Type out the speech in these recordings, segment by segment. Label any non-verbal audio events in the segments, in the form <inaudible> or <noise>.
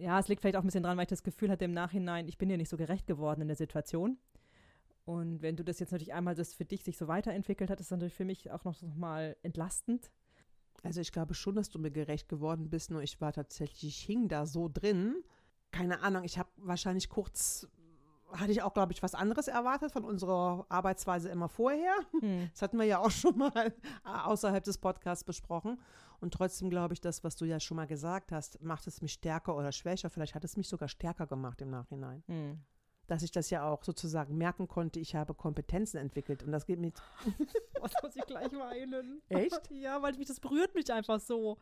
Ja, es liegt vielleicht auch ein bisschen dran, weil ich das Gefühl hatte im Nachhinein, ich bin dir nicht so gerecht geworden in der Situation. Und wenn du das jetzt natürlich einmal das für dich sich so weiterentwickelt hat, ist das natürlich für mich auch noch, noch mal entlastend. Also ich glaube schon, dass du mir gerecht geworden bist, nur ich war tatsächlich, ich hing da so drin. Keine Ahnung, ich habe wahrscheinlich kurz hatte ich auch, glaube ich, was anderes erwartet von unserer Arbeitsweise immer vorher. Hm. <laughs> Das hatten wir ja auch schon mal äh, außerhalb des Podcasts besprochen. Und trotzdem glaube ich, das, was du ja schon mal gesagt hast, macht es mich stärker oder schwächer. Vielleicht hat es mich sogar stärker gemacht im Nachhinein. Hm. Dass ich das ja auch sozusagen merken konnte, ich habe Kompetenzen entwickelt. Und das geht mit. <laughs> Was muss ich gleich weinen? Echt? <laughs> ja, weil mich, das berührt mich einfach so.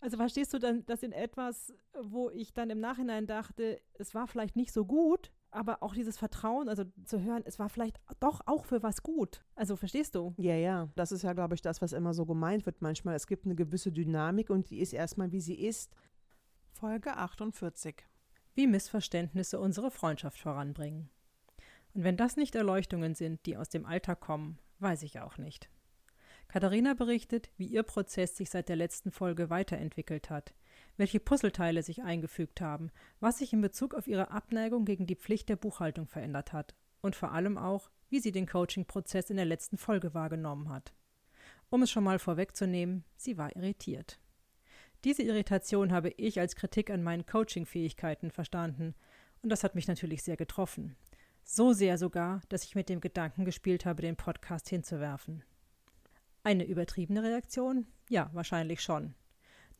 Also verstehst du dann, dass in etwas, wo ich dann im Nachhinein dachte, es war vielleicht nicht so gut, aber auch dieses Vertrauen, also zu hören, es war vielleicht doch auch für was gut. Also verstehst du? Ja, ja. Das ist ja, glaube ich, das, was immer so gemeint wird manchmal. Es gibt eine gewisse Dynamik und die ist erstmal, wie sie ist. Folge 48. Wie Missverständnisse unsere Freundschaft voranbringen. Und wenn das nicht Erleuchtungen sind, die aus dem Alltag kommen, weiß ich auch nicht. Katharina berichtet, wie ihr Prozess sich seit der letzten Folge weiterentwickelt hat, welche Puzzleteile sich eingefügt haben, was sich in Bezug auf ihre Abneigung gegen die Pflicht der Buchhaltung verändert hat und vor allem auch, wie sie den Coaching-Prozess in der letzten Folge wahrgenommen hat. Um es schon mal vorwegzunehmen, sie war irritiert. Diese Irritation habe ich als Kritik an meinen Coaching-Fähigkeiten verstanden, und das hat mich natürlich sehr getroffen. So sehr sogar, dass ich mit dem Gedanken gespielt habe, den Podcast hinzuwerfen. Eine übertriebene Reaktion? Ja, wahrscheinlich schon.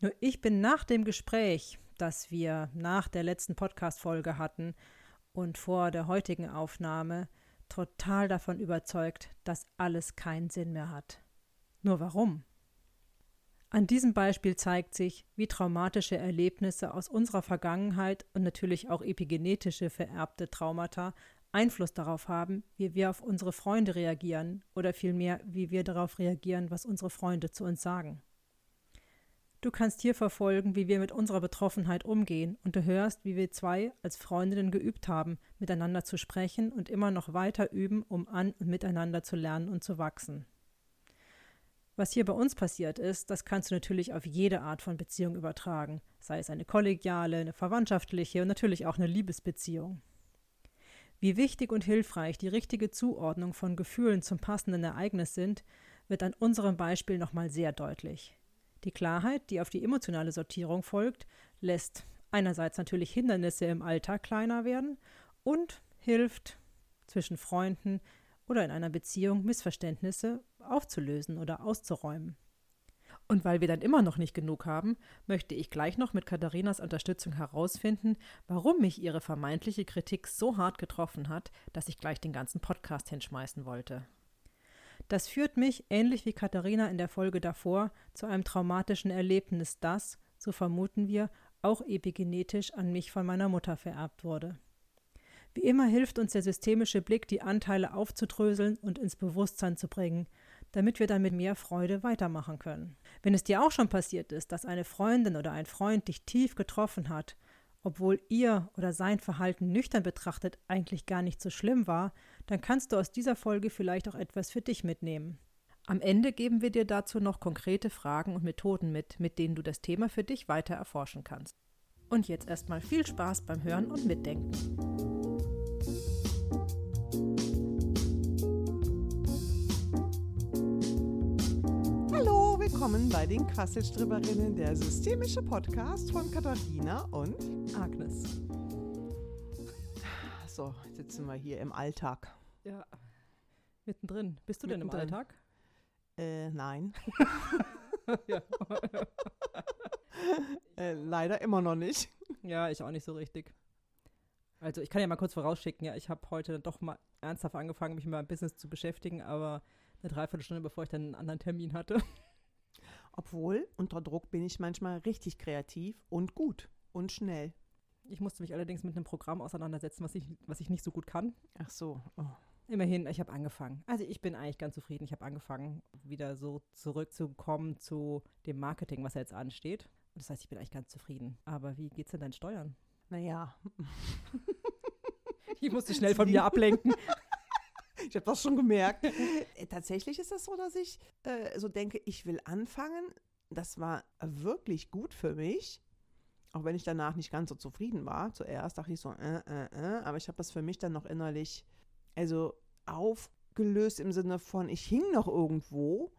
Nur ich bin nach dem Gespräch, das wir nach der letzten Podcast-Folge hatten und vor der heutigen Aufnahme, total davon überzeugt, dass alles keinen Sinn mehr hat. Nur warum? An diesem Beispiel zeigt sich, wie traumatische Erlebnisse aus unserer Vergangenheit und natürlich auch epigenetische vererbte Traumata Einfluss darauf haben, wie wir auf unsere Freunde reagieren oder vielmehr, wie wir darauf reagieren, was unsere Freunde zu uns sagen. Du kannst hier verfolgen, wie wir mit unserer Betroffenheit umgehen und du hörst, wie wir zwei als Freundinnen geübt haben, miteinander zu sprechen und immer noch weiter üben, um an und miteinander zu lernen und zu wachsen. Was hier bei uns passiert ist, das kannst du natürlich auf jede Art von Beziehung übertragen, sei es eine kollegiale, eine verwandtschaftliche und natürlich auch eine Liebesbeziehung. Wie wichtig und hilfreich die richtige Zuordnung von Gefühlen zum passenden Ereignis sind, wird an unserem Beispiel nochmal sehr deutlich. Die Klarheit, die auf die emotionale Sortierung folgt, lässt einerseits natürlich Hindernisse im Alltag kleiner werden und hilft zwischen Freunden oder in einer Beziehung Missverständnisse aufzulösen oder auszuräumen. Und weil wir dann immer noch nicht genug haben, möchte ich gleich noch mit Katharinas Unterstützung herausfinden, warum mich ihre vermeintliche Kritik so hart getroffen hat, dass ich gleich den ganzen Podcast hinschmeißen wollte. Das führt mich, ähnlich wie Katharina in der Folge davor, zu einem traumatischen Erlebnis, das, so vermuten wir, auch epigenetisch an mich von meiner Mutter vererbt wurde. Wie immer hilft uns der systemische Blick, die Anteile aufzudröseln und ins Bewusstsein zu bringen, damit wir dann mit mehr Freude weitermachen können. Wenn es dir auch schon passiert ist, dass eine Freundin oder ein Freund dich tief getroffen hat obwohl ihr oder sein Verhalten nüchtern betrachtet eigentlich gar nicht so schlimm war, dann kannst du aus dieser Folge vielleicht auch etwas für dich mitnehmen. Am Ende geben wir dir dazu noch konkrete Fragen und Methoden mit, mit denen du das Thema für dich weiter erforschen kannst. Und jetzt erstmal viel Spaß beim Hören und Mitdenken. willkommen bei den Quasselstribberinnen, der systemische Podcast von Katharina und Agnes. So, jetzt sitzen wir hier im Alltag. Ja, mittendrin. Bist du mittendrin. denn im Alltag? Äh, nein. <laughs> äh, leider immer noch nicht. Ja, ich auch nicht so richtig. Also ich kann ja mal kurz vorausschicken, ja, ich habe heute doch mal ernsthaft angefangen, mich mit meinem Business zu beschäftigen, aber eine Dreiviertelstunde, bevor ich dann einen anderen Termin hatte. Obwohl, unter Druck bin ich manchmal richtig kreativ und gut und schnell. Ich musste mich allerdings mit einem Programm auseinandersetzen, was ich, was ich nicht so gut kann. Ach so. Oh. Immerhin, ich habe angefangen. Also ich bin eigentlich ganz zufrieden. Ich habe angefangen, wieder so zurückzukommen zu dem Marketing, was jetzt ansteht. Und das heißt, ich bin eigentlich ganz zufrieden. Aber wie geht's denn deinen Steuern? Naja. <laughs> ich musste schnell von mir <laughs> ablenken. Ich habe das schon gemerkt. Äh, tatsächlich ist das so, dass ich äh, so denke, ich will anfangen. Das war wirklich gut für mich. Auch wenn ich danach nicht ganz so zufrieden war. Zuerst dachte ich so, äh, äh, äh. Aber ich habe das für mich dann noch innerlich, also aufgelöst im Sinne von, ich hing noch irgendwo.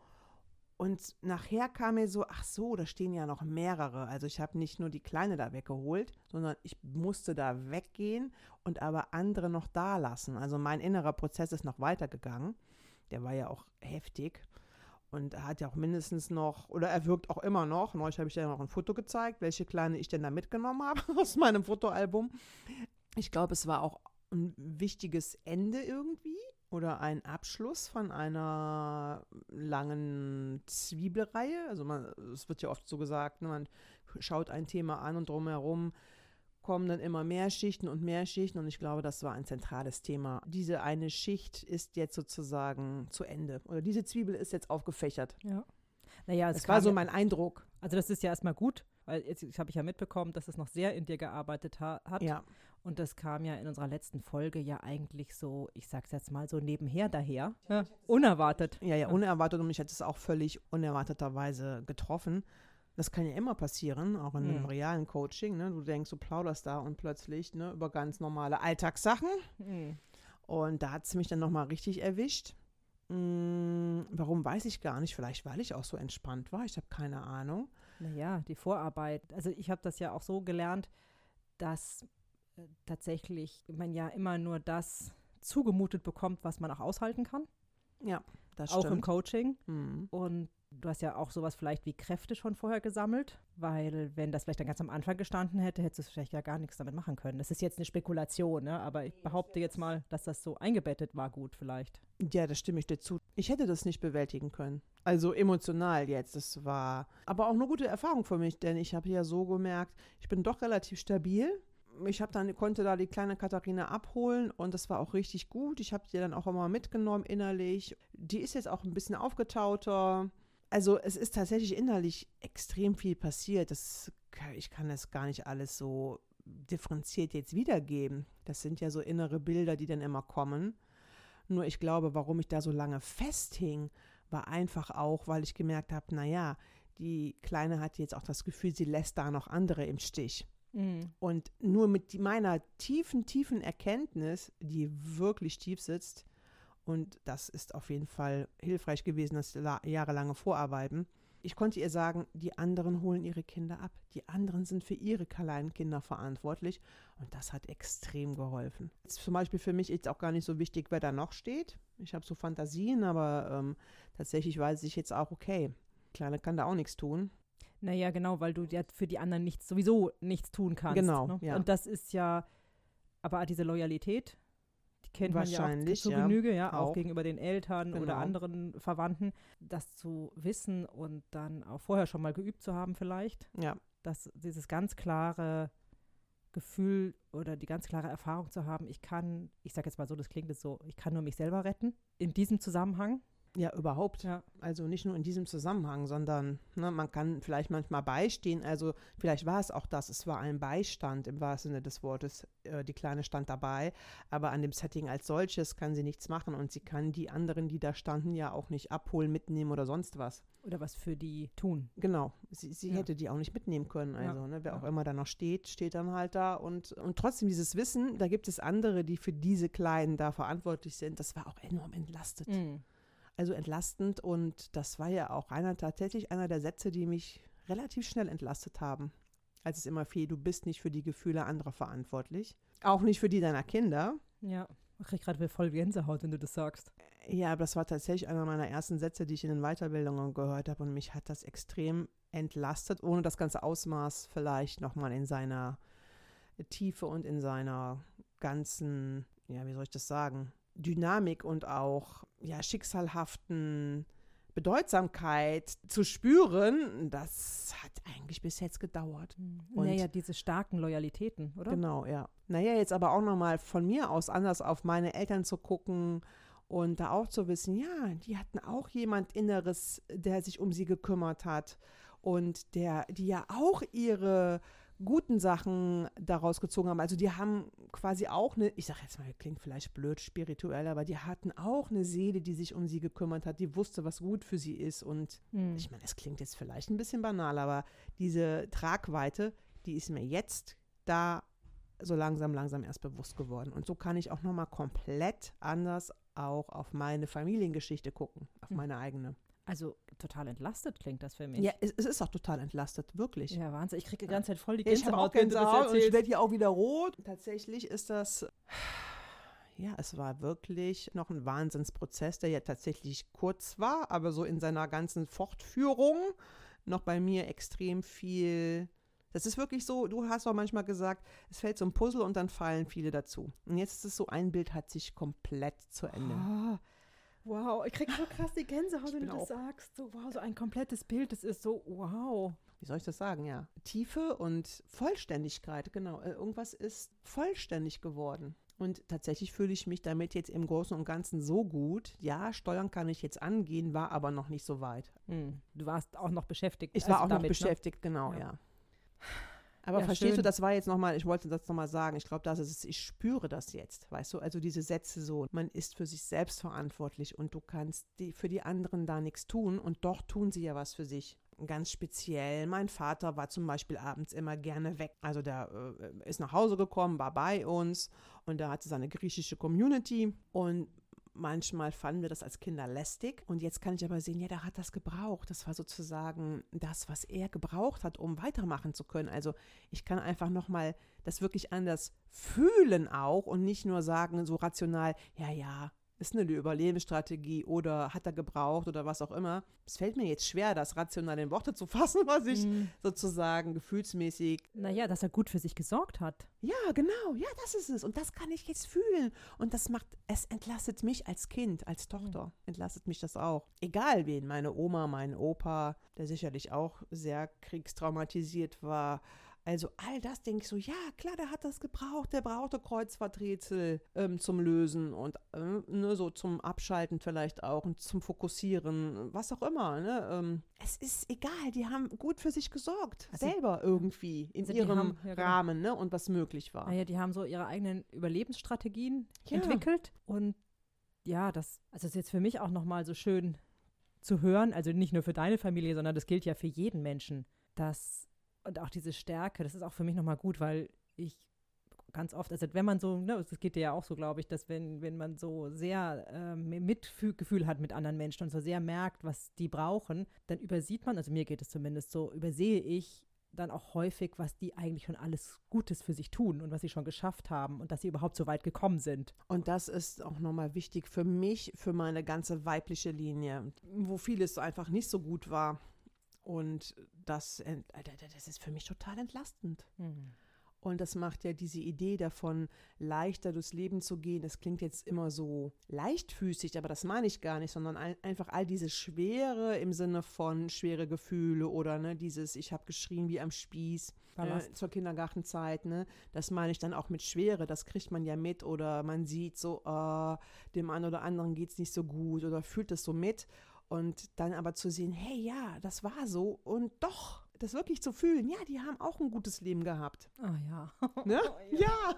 Und nachher kam mir so, ach so, da stehen ja noch mehrere. Also ich habe nicht nur die Kleine da weggeholt, sondern ich musste da weggehen und aber andere noch da lassen. Also mein innerer Prozess ist noch weitergegangen. Der war ja auch heftig. Und er hat ja auch mindestens noch, oder er wirkt auch immer noch, neulich habe ich ja noch ein Foto gezeigt, welche Kleine ich denn da mitgenommen habe <laughs> aus meinem Fotoalbum. Ich glaube, es war auch ein wichtiges Ende irgendwie oder ein Abschluss von einer langen Zwiebelreihe. Also man, es wird ja oft so gesagt, ne, man schaut ein Thema an und drumherum kommen dann immer mehr Schichten und mehr Schichten und ich glaube, das war ein zentrales Thema. Diese eine Schicht ist jetzt sozusagen zu Ende oder diese Zwiebel ist jetzt aufgefächert. Ja. Naja, es das war so mein Eindruck. Also das ist ja erstmal gut, weil jetzt habe ich ja mitbekommen, dass es noch sehr in dir gearbeitet ha hat. Ja. Und das kam ja in unserer letzten Folge ja eigentlich so, ich sag's jetzt mal so nebenher daher. Ja. Unerwartet. Ja, ja, unerwartet und mich hat es auch völlig unerwarteterweise getroffen. Das kann ja immer passieren, auch in einem Mhm. realen Coaching. Ne? Du denkst, du plauderst da und plötzlich ne, über ganz normale Alltagssachen. Mhm. Und da hat es mich dann nochmal richtig erwischt. Mm, warum weiß ich gar nicht. Vielleicht, weil ich auch so entspannt war. Ich habe keine Ahnung. Naja, die Vorarbeit. Also ich habe das ja auch so gelernt, dass äh, tatsächlich man ja immer nur das zugemutet bekommt, was man auch aushalten kann. Ja, das auch im stimmt. Coaching. Mhm. Und du hast ja auch sowas vielleicht wie Kräfte schon vorher gesammelt, weil wenn das vielleicht dann ganz am Anfang gestanden hätte, hättest du vielleicht ja gar nichts damit machen können. Das ist jetzt eine Spekulation, ne? aber ich behaupte jetzt mal, dass das so eingebettet war gut vielleicht. Ja, da stimme ich dir zu. Ich hätte das nicht bewältigen können. Also emotional jetzt. Das war aber auch eine gute Erfahrung für mich, denn ich habe ja so gemerkt, ich bin doch relativ stabil. Ich habe dann konnte da die kleine Katharina abholen und das war auch richtig gut. Ich habe die dann auch immer mitgenommen innerlich. Die ist jetzt auch ein bisschen aufgetauter. Also es ist tatsächlich innerlich extrem viel passiert. Das, ich kann das gar nicht alles so differenziert jetzt wiedergeben. Das sind ja so innere Bilder, die dann immer kommen. Nur ich glaube, warum ich da so lange festhing, war einfach auch, weil ich gemerkt habe, naja, die Kleine hat jetzt auch das Gefühl, sie lässt da noch andere im Stich. Und nur mit meiner tiefen, tiefen Erkenntnis, die wirklich tief sitzt, und das ist auf jeden Fall hilfreich gewesen, das la- jahrelange Vorarbeiten, ich konnte ihr sagen, die anderen holen ihre Kinder ab. Die anderen sind für ihre kleinen Kinder verantwortlich. Und das hat extrem geholfen. Ist zum Beispiel für mich jetzt auch gar nicht so wichtig, wer da noch steht. Ich habe so Fantasien, aber ähm, tatsächlich weiß ich jetzt auch, okay, Kleine kann da auch nichts tun. Naja, genau, weil du ja für die anderen nichts, sowieso nichts tun kannst. Genau, ne? ja. Und das ist ja, aber diese Loyalität, kennt man ja auch zu ja, Genüge, ja, auch. auch. gegenüber den Eltern oder Genau. anderen Verwandten, das zu wissen und dann auch vorher schon mal geübt zu haben vielleicht, Ja, dass dieses ganz klare Gefühl oder die ganz klare Erfahrung zu haben, ich kann, ich sage jetzt mal so, das klingt jetzt so, ich kann nur mich selber retten, in diesem Zusammenhang. Ja, überhaupt. Ja. Also nicht nur in diesem Zusammenhang, sondern ne, man kann vielleicht manchmal beistehen. Also vielleicht war es auch das, es war ein Beistand im wahrsten Sinne des Wortes. Äh, die Kleine stand dabei, aber an dem Setting als solches kann sie nichts machen und sie kann die anderen, die da standen, ja auch nicht abholen, mitnehmen oder sonst was. Oder was für die tun. Genau, sie, sie Ja. hätte die auch nicht mitnehmen können. Ja, Also, ne, wer ja. auch immer da noch steht, steht dann halt da. Und, und trotzdem dieses Wissen, da gibt es andere, die für diese Kleinen da verantwortlich sind. Das war auch enorm entlastet. Mhm. Also entlastend und das war ja auch einer tatsächlich einer der Sätze, die mich relativ schnell entlastet haben. Als es immer fiel, du bist nicht für die Gefühle anderer verantwortlich, auch nicht für die deiner Kinder. Ja, ich krieg gerade voll Gänsehaut, wenn du das sagst. Ja, aber das war tatsächlich einer meiner ersten Sätze, die ich in den Weiterbildungen gehört habe und mich hat das extrem entlastet, ohne das ganze Ausmaß vielleicht nochmal in seiner Tiefe und in seiner ganzen, ja, wie soll ich das sagen, Dynamik und auch ja, schicksalhaften Bedeutsamkeit zu spüren, das hat eigentlich bis jetzt gedauert. Und- naja, diese starken Loyalitäten, oder? Genau, ja. Naja, jetzt aber auch nochmal von mir aus anders auf meine Eltern zu gucken und da auch zu wissen, ja, die hatten auch jemand Inneres, der sich um sie gekümmert hat und der, die ja auch ihre guten Sachen daraus gezogen haben. Also die haben quasi auch eine, ich sage jetzt mal, klingt vielleicht blöd spirituell, aber die hatten auch eine Seele, die sich um sie gekümmert hat, die wusste, was gut für sie ist und Mhm. ich meine, es klingt jetzt vielleicht ein bisschen banal, aber diese Tragweite, die ist mir jetzt da so langsam, langsam erst bewusst geworden. Und so kann ich auch nochmal komplett anders auch auf meine Familiengeschichte gucken, auf Hm. meine eigene. Also total entlastet klingt das für mich. Ja, es, es ist auch total entlastet, wirklich. Ja, Wahnsinn. Ich kriege die ganze Zeit voll die Ja, ich habe auch Gänsehaut, wenn du das Gänsehaut und ich werde hier auch wieder rot. Tatsächlich ist das, ja, es war wirklich noch ein Wahnsinnsprozess, der ja tatsächlich kurz war, aber so in seiner ganzen Fortführung noch bei mir extrem viel. Das ist wirklich so, du hast auch manchmal gesagt, es fällt so ein Puzzle und dann fallen viele dazu. Und jetzt ist es so, ein Bild hat sich komplett zu Ende. Ah, wow, ich kriege so krass die Gänsehaut, Ich wenn du das sagst. So, wow, so ein komplettes Bild, das ist so, wow. wie soll ich das sagen, ja, Tiefe und Vollständigkeit, genau. Äh, Irgendwas ist vollständig geworden. Und tatsächlich fühle ich mich damit jetzt im Großen und Ganzen so gut. Ja, Steuern kann ich jetzt angehen, war aber noch nicht so weit. Hm. Du warst auch noch beschäftigt. Ich also war auch damit, noch beschäftigt, genau, Ja. ja. Aber Ja, verstehst du, schön. das war jetzt nochmal, ich wollte das nochmal sagen, ich glaube, das ist es, ich spüre das jetzt, weißt du, also diese Sätze so, man ist für sich selbst verantwortlich und du kannst die, für die anderen da nichts tun und doch tun sie ja was für sich. Ganz speziell, mein Vater war zum Beispiel abends immer gerne weg. Also der äh, ist nach Hause gekommen, war bei uns und da hatte seine griechische Community und manchmal fanden wir das als Kinder lästig. Und jetzt kann ich aber sehen, ja, der hat das gebraucht. Das war sozusagen das, was er gebraucht hat, um weitermachen zu können. Also ich kann einfach nochmal das wirklich anders fühlen auch und nicht nur sagen, so rational, ja, ja, ist eine Überlebensstrategie oder hat er gebraucht oder was auch immer. Es fällt mir jetzt schwer, das rational in Worte zu <laughs> fassen, was ich Hm. sozusagen gefühlsmäßig Naja, dass er gut für sich gesorgt hat. ja, genau, ja, das ist es. Und das kann ich jetzt fühlen. Und das macht, es entlastet mich als Kind, als Tochter, entlastet mich das auch. Egal wen, meine Oma, mein Opa, der sicherlich auch sehr kriegstraumatisiert war. Also all das denke ich so, ja, klar, der hat das gebraucht, der brauchte Kreuzworträtsel ähm, zum Lösen und äh, ne, so zum Abschalten vielleicht auch und zum Fokussieren, was auch immer. Ne? Ähm, es ist egal, die haben gut für sich gesorgt, Also- selber irgendwie in Also ihrem haben- ja, genau. Rahmen ne? und was möglich war. Naja, die haben so ihre eigenen Überlebensstrategien Ja. entwickelt. Und ja, das also ist jetzt für mich auch nochmal so schön zu hören, also nicht nur für deine Familie, sondern das gilt ja für jeden Menschen, dass und auch diese Stärke, das ist auch für mich nochmal gut, weil ich ganz oft, also wenn man so, ne, das geht dir ja auch so, glaube ich, dass wenn, wenn man so sehr ähm, Mitgefühl hat mit anderen Menschen und so sehr merkt, was die brauchen, dann übersieht man, also mir geht es zumindest so, übersehe ich dann auch häufig, was die eigentlich schon alles Gutes für sich tun und was sie schon geschafft haben und dass sie überhaupt so weit gekommen sind. Und das ist auch nochmal wichtig für mich, für meine ganze weibliche Linie, wo vieles einfach nicht so gut war. Und das, das ist für mich total entlastend. Und das macht ja diese Idee davon, leichter durchs Leben zu gehen. Das klingt jetzt immer so leichtfüßig, aber das meine ich gar nicht, sondern ein, einfach all diese Schwere im Sinne von schwere Gefühle oder ne, dieses, ich habe geschrien wie am Spieß äh, zur Kindergartenzeit. Ne, das meine ich dann auch mit Schwere. Das kriegt man ja mit oder man sieht so, äh, dem einen oder anderen geht es nicht so gut oder fühlt es so mit. Und dann aber zu sehen, hey, ja, das war so und doch, das wirklich zu fühlen, ja, die haben auch ein gutes Leben gehabt. Ah ja. <laughs> Ne? Ja.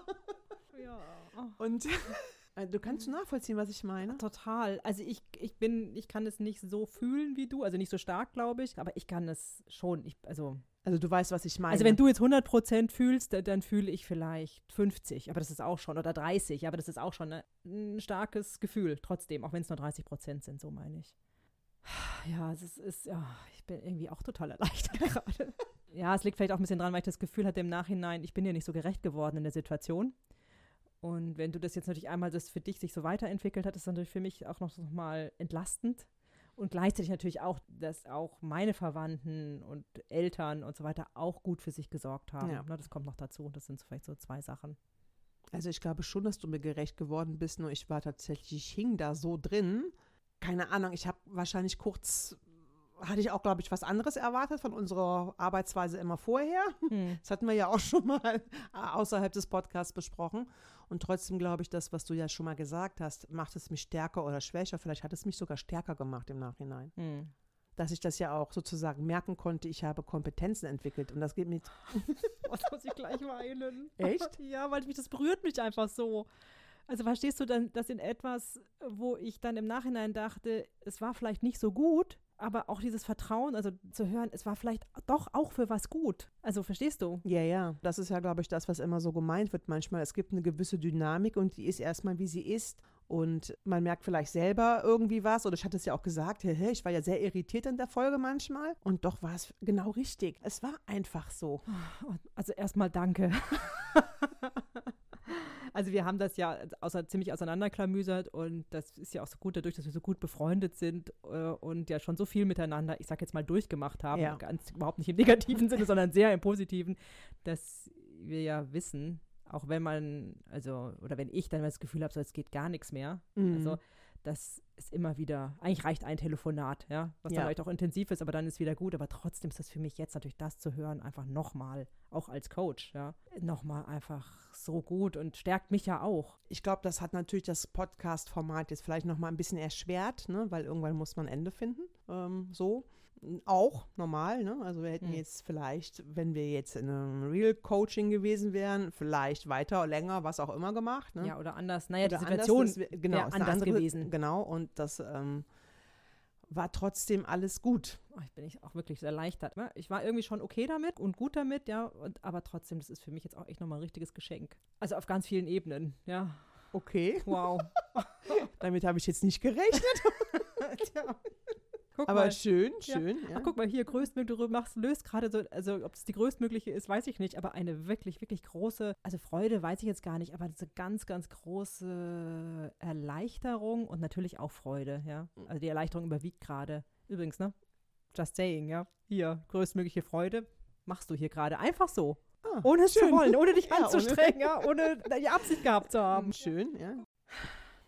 ja. <laughs> Und <laughs> äh, du kannst nachvollziehen, was ich meine. Total. Also ich, ich bin, ich kann es nicht so fühlen wie du, also nicht so stark, glaube ich, aber ich kann es schon. Ich, also, Also du weißt, was ich meine. also wenn du jetzt 100% fühlst, da- dann fühle ich vielleicht 50, aber das ist auch schon, oder 30, aber das ist auch schon ne, ein starkes Gefühl, trotzdem, auch wenn es nur 30% sind, so meine ich. Ja, es ist, ja, ich bin irgendwie auch total erleichtert <laughs> gerade. Ja, es liegt vielleicht auch ein bisschen dran, weil ich das Gefühl hatte im Nachhinein, ich bin ja nicht so gerecht geworden in der Situation. Und wenn du das jetzt natürlich einmal das für dich sich so weiterentwickelt hat, ist das natürlich für mich auch noch, mal entlastend. Und gleichzeitig natürlich auch, dass auch meine Verwandten und Eltern und so weiter auch gut für sich gesorgt haben. Ja. Ne, das kommt noch dazu. Das sind so vielleicht so zwei Sachen. Also ich glaube schon, dass du mir gerecht geworden bist, nur ich war tatsächlich, ich hing da so drin. Keine Ahnung, ich habe wahrscheinlich kurz, hatte ich auch, glaube ich, was anderes erwartet von unserer Arbeitsweise immer vorher. Hm. Das hatten wir ja auch <laughs> schon mal außerhalb des Podcasts besprochen. Und trotzdem glaube ich, das, was du ja schon mal gesagt hast, macht es mich stärker oder schwächer. Vielleicht hat es mich sogar stärker gemacht im Nachhinein. Hm. Dass ich das ja auch sozusagen merken konnte, ich habe Kompetenzen entwickelt. Und das geht mit. <laughs> Was muss ich gleich weinen? Echt? <laughs> ja, weil mich das berührt mich einfach so. Also verstehst du dann, dass in etwas, wo ich dann im Nachhinein dachte, es war vielleicht nicht so gut, aber auch dieses Vertrauen, also zu hören, es war vielleicht doch auch für was gut. Also verstehst du? Ja, ja. Das ist ja, glaube ich, das, was immer so gemeint wird manchmal. Es gibt eine gewisse Dynamik und die ist erstmal, wie sie ist. Und man merkt vielleicht selber irgendwie was. Oder ich hatte es ja auch gesagt, hey, ich war ja sehr irritiert in der Folge manchmal. Und doch war es genau richtig. Es war einfach so. Also erstmal danke. <laughs> Also wir haben das ja außer, ziemlich auseinanderklamüsert und das ist ja auch so gut dadurch, dass wir so gut befreundet sind äh, und ja schon so viel miteinander, ich sag jetzt mal, durchgemacht haben. Ja. Ganz überhaupt nicht im negativen <laughs> Sinne, sondern sehr im positiven, dass wir ja wissen, auch wenn man, also, oder wenn ich dann das Gefühl habe, so jetzt geht gar nichts mehr. Mhm. Also das ist immer wieder, eigentlich reicht ein Telefonat, ja, was ja. dann vielleicht auch intensiv ist, aber dann ist wieder gut. Aber trotzdem ist das für mich jetzt natürlich das zu hören, einfach nochmal, auch als Coach, ja, nochmal einfach so gut und stärkt mich ja auch. Ich glaube, das hat natürlich das Podcast-Format jetzt vielleicht nochmal ein bisschen erschwert, ne, weil irgendwann muss man Ende finden, ähm, so auch normal. Ne? Also wir hätten mhm. jetzt vielleicht, wenn wir jetzt in einem Real Coaching gewesen wären, vielleicht weiter, länger, was auch immer gemacht. Ne? Ja, oder anders. Naja, oder die Situation anders, das, genau, anders andere, gewesen. Genau, und das ähm, war trotzdem alles gut. Oh, ich bin ich auch wirklich erleichtert. Ne? Ich war irgendwie schon okay damit und gut damit, ja, und, aber trotzdem, das ist für mich jetzt auch echt nochmal ein richtiges Geschenk. Also auf ganz vielen Ebenen, ja. Okay. Wow. <laughs> damit habe ich jetzt nicht gerechnet. <laughs> Tja. Guck Aber mal. schön, schön. Ja. Ja. Ach, guck mal, hier größtmöglich, du machst, löst gerade so, also ob es die größtmögliche ist, weiß ich nicht, aber eine wirklich, wirklich große, also Freude weiß ich jetzt gar nicht, aber eine ganz, ganz große Erleichterung und natürlich auch Freude, ja. Also die Erleichterung überwiegt gerade. Übrigens, ne? Just saying, ja. Hier, größtmögliche Freude machst du hier gerade. Einfach so. Ah, ohne es schön. zu wollen, ohne dich <laughs> ja, anzustrengen, ohne, ja, ohne die Absicht gehabt zu <laughs> haben. Schön, ja.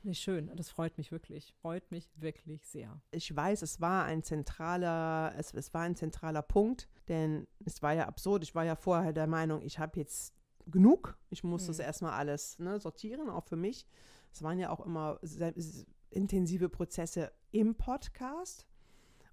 Nee, schön. Das freut mich wirklich. Freut mich wirklich sehr. Ich weiß, es war ein zentraler, es, es war ein zentraler Punkt, denn es war ja absurd. Ich war ja vorher der Meinung, ich habe jetzt genug. Ich muss mhm. das erstmal alles ne, sortieren, auch für mich. Es waren ja auch immer sehr, sehr intensive Prozesse im Podcast.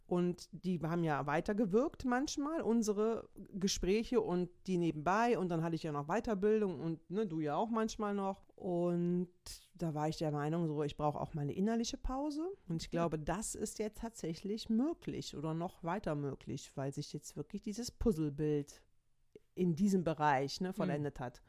Und die haben ja weitergewirkt manchmal, unsere Gespräche und die nebenbei. Und dann hatte ich ja noch Weiterbildung und ne, du ja auch manchmal noch. Und da war ich der Meinung, so, ich brauche auch mal eine innerliche Pause. Und ich glaube, das ist jetzt tatsächlich möglich oder noch weiter möglich, weil sich jetzt wirklich dieses Puzzlebild in diesem Bereich ne, vollendet mhm. hat.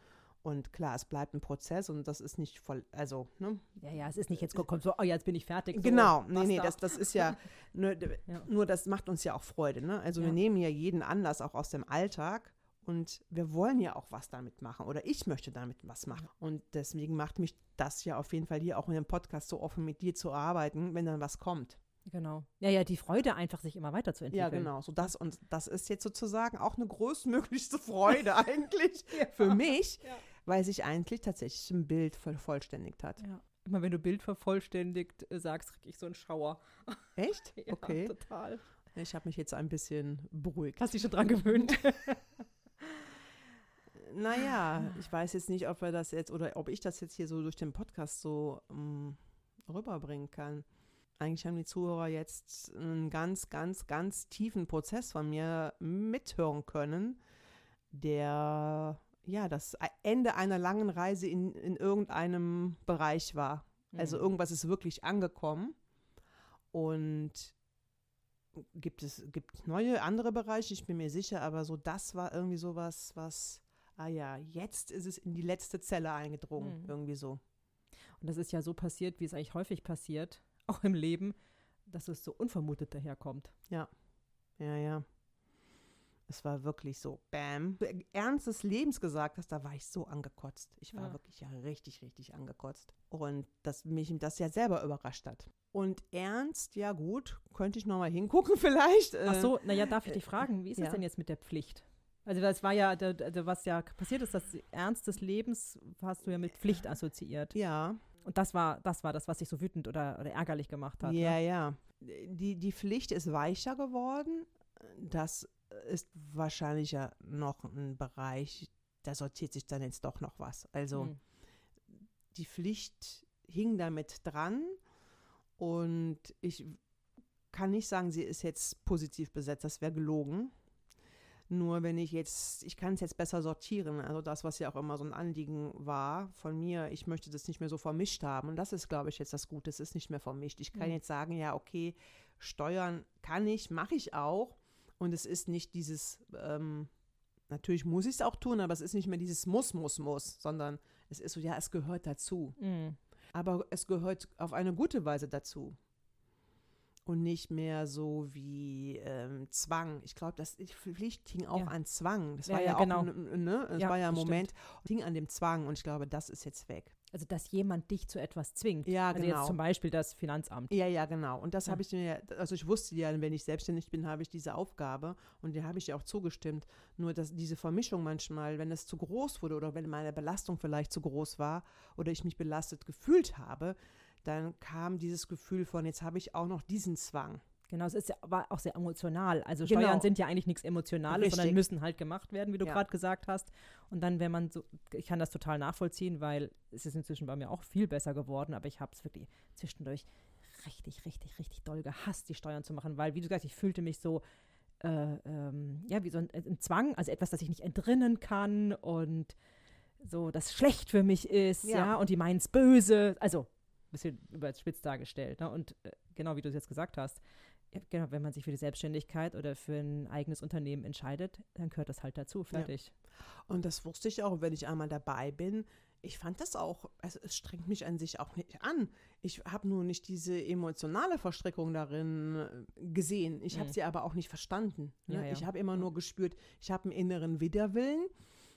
Und klar, es bleibt ein Prozess und das ist nicht voll, also, ne? Ja, ja, es ist nicht jetzt kommt so, oh, jetzt bin ich fertig. So, genau, nee, nee, das, das ist ja <laughs> nur, ja, nur, das macht uns ja auch Freude, ne? Also ja. wir nehmen ja jeden Anlass auch aus dem Alltag und wir wollen ja auch was damit machen oder ich möchte damit was machen. Und deswegen macht mich das ja auf jeden Fall hier auch in dem Podcast so offen, mit dir zu arbeiten, wenn dann was kommt. Genau. Ja, ja, die Freude einfach, sich immer weiterzuentwickeln. Ja, genau. So das und das ist jetzt sozusagen auch eine größtmöglichste Freude <laughs> eigentlich ja. für mich. Ja weil sich eigentlich tatsächlich ein Bild vervollständigt hat. Ja. Immer wenn du Bild vervollständigt äh, sagst, kriege ich so einen Schauer. <laughs> Echt? ja, okay. total. Ich habe mich jetzt ein bisschen beruhigt. Hast dich schon dran gewöhnt? <laughs> naja, ich weiß jetzt nicht, ob wir das jetzt oder ob ich das jetzt hier so durch den Podcast so um, mm, rüberbringen kann. Eigentlich haben die Zuhörer jetzt einen ganz, ganz, ganz tiefen Prozess von mir mithören können, der ja, das Ende einer langen Reise in, in irgendeinem Bereich war. Also mhm. irgendwas ist wirklich angekommen. Und gibt es gibt neue, andere Bereiche, ich bin mir sicher, aber so das war irgendwie sowas, was, ah ja, jetzt ist es in die letzte Zelle eingedrungen, mhm. irgendwie so. Und das ist ja so passiert, wie es eigentlich häufig passiert, <laughs> auch im Leben, dass es so unvermutet daherkommt. Ja, ja, ja. Es war wirklich so, bam. Ernst des Lebens gesagt hast, da war ich so angekotzt. Ich war ja. wirklich ja richtig, richtig angekotzt. Und dass mich das ja selber überrascht hat. Und ernst, ja gut, könnte ich nochmal hingucken <laughs> vielleicht. Ach so, naja, darf ich dich fragen, wie ist ja. das denn jetzt mit der Pflicht? Also das war ja, was ja passiert ist, das Ernst des Lebens hast du ja mit Pflicht assoziiert. Ja. Und das war, das war das, was dich so wütend oder, oder ärgerlich gemacht hat. Ja, ne? ja. Die, die Pflicht ist weicher geworden. Das ist wahrscheinlich ja noch ein Bereich, da sortiert sich dann jetzt doch noch was. Also hm. die Pflicht hing damit dran und ich kann nicht sagen, sie ist jetzt positiv besetzt, das wäre gelogen. Nur wenn ich jetzt, ich kann es jetzt besser sortieren. Also das, was ja auch immer so ein Anliegen war von mir, ich möchte das nicht mehr so vermischt haben. Und das ist, glaube ich, jetzt das Gute. Es ist nicht mehr vermischt. Ich kann mhm. jetzt sagen, ja, okay, Steuern kann ich, mache ich auch. Und es ist nicht dieses, ähm, natürlich muss ich es auch tun, aber es ist nicht mehr dieses Muss, Muss, Muss, sondern es ist so, ja, es gehört dazu. Mhm. Aber es gehört auf eine gute Weise dazu. Und nicht mehr so wie ähm, Zwang. Ich glaube, das Pflicht hing auch Ja. an Zwang. Das Ja, war ja, ja, auch, genau. ein- ne? Es Ja, war ja ein das Moment, hing an dem Zwang. Und ich glaube, das ist jetzt weg. Also, dass jemand dich zu etwas zwingt. Ja, also genau. jetzt zum Beispiel das Finanzamt. Ja, ja, genau. Und das Ja. habe ich mir, also ich wusste ja, wenn ich selbstständig bin, habe ich diese Aufgabe und der habe ich ja auch zugestimmt. Nur dass diese Vermischung manchmal, wenn es zu groß wurde oder wenn meine Belastung vielleicht zu groß war oder ich mich belastet gefühlt habe, dann kam dieses Gefühl von, jetzt habe ich auch noch diesen Zwang. Genau, es ist ja aber auch sehr emotional. Also Genau. Steuern sind ja eigentlich nichts Emotionales, sondern Richtig. müssen halt gemacht werden, wie du Ja. gerade gesagt hast. Und dann, wenn man so, ich kann das total nachvollziehen, weil es ist inzwischen bei mir auch viel besser geworden, aber ich habe es wirklich zwischendurch richtig, richtig, richtig doll gehasst, die Steuern zu machen, weil, wie du sagst, ich fühlte mich so, äh, ähm, ja, wie so ein, ein Zwang, also etwas, das ich nicht entrinnen kann und so, das schlecht für mich ist, ja, Ja. und die meinen es böse, also ein bisschen überspitzt dargestellt, ne? und äh, genau wie du es jetzt gesagt hast, genau, wenn man sich für die Selbstständigkeit oder für ein eigenes Unternehmen entscheidet, dann gehört das halt dazu, fertig. Und das wusste ich auch, wenn ich einmal dabei bin. Ich fand das auch, also es strengt mich an sich auch nicht an. Ich habe nur nicht diese emotionale Verstrickung darin äh, gesehen. Ich habe Mhm. sie aber auch nicht verstanden. Ne? Ja, ja. Ich habe immer nur gespürt, ich habe einen inneren Widerwillen.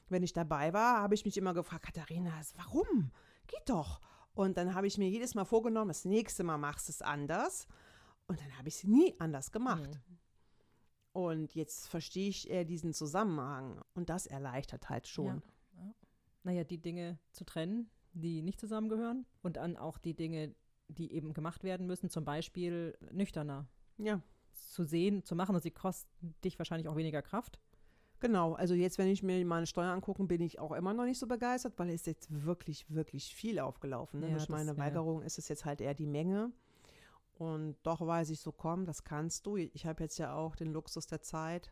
Wenn ich dabei war, habe ich mich immer gefragt, Katharina, warum? Geht doch. Und dann habe ich mir jedes Mal vorgenommen, das nächste Mal machst du es anders. Und dann habe ich es nie anders gemacht. Mhm. Und jetzt verstehe ich eher diesen Zusammenhang. Und das erleichtert halt schon. Ja. Ja. Naja, die Dinge zu trennen, die nicht zusammengehören und dann auch die Dinge, die eben gemacht werden müssen, zum Beispiel nüchterner Ja, zu sehen, zu machen und sie kosten dich wahrscheinlich auch weniger Kraft. genau. Also jetzt, wenn ich mir meine Steuer angucke, bin ich auch immer noch nicht so begeistert, weil es jetzt wirklich, wirklich viel aufgelaufen. Ne? Ja, Durch das- meine ja. Weigerung ist es jetzt halt eher die Menge. Und doch weiß ich so, komm, das kannst du. Ich habe jetzt ja auch den Luxus der Zeit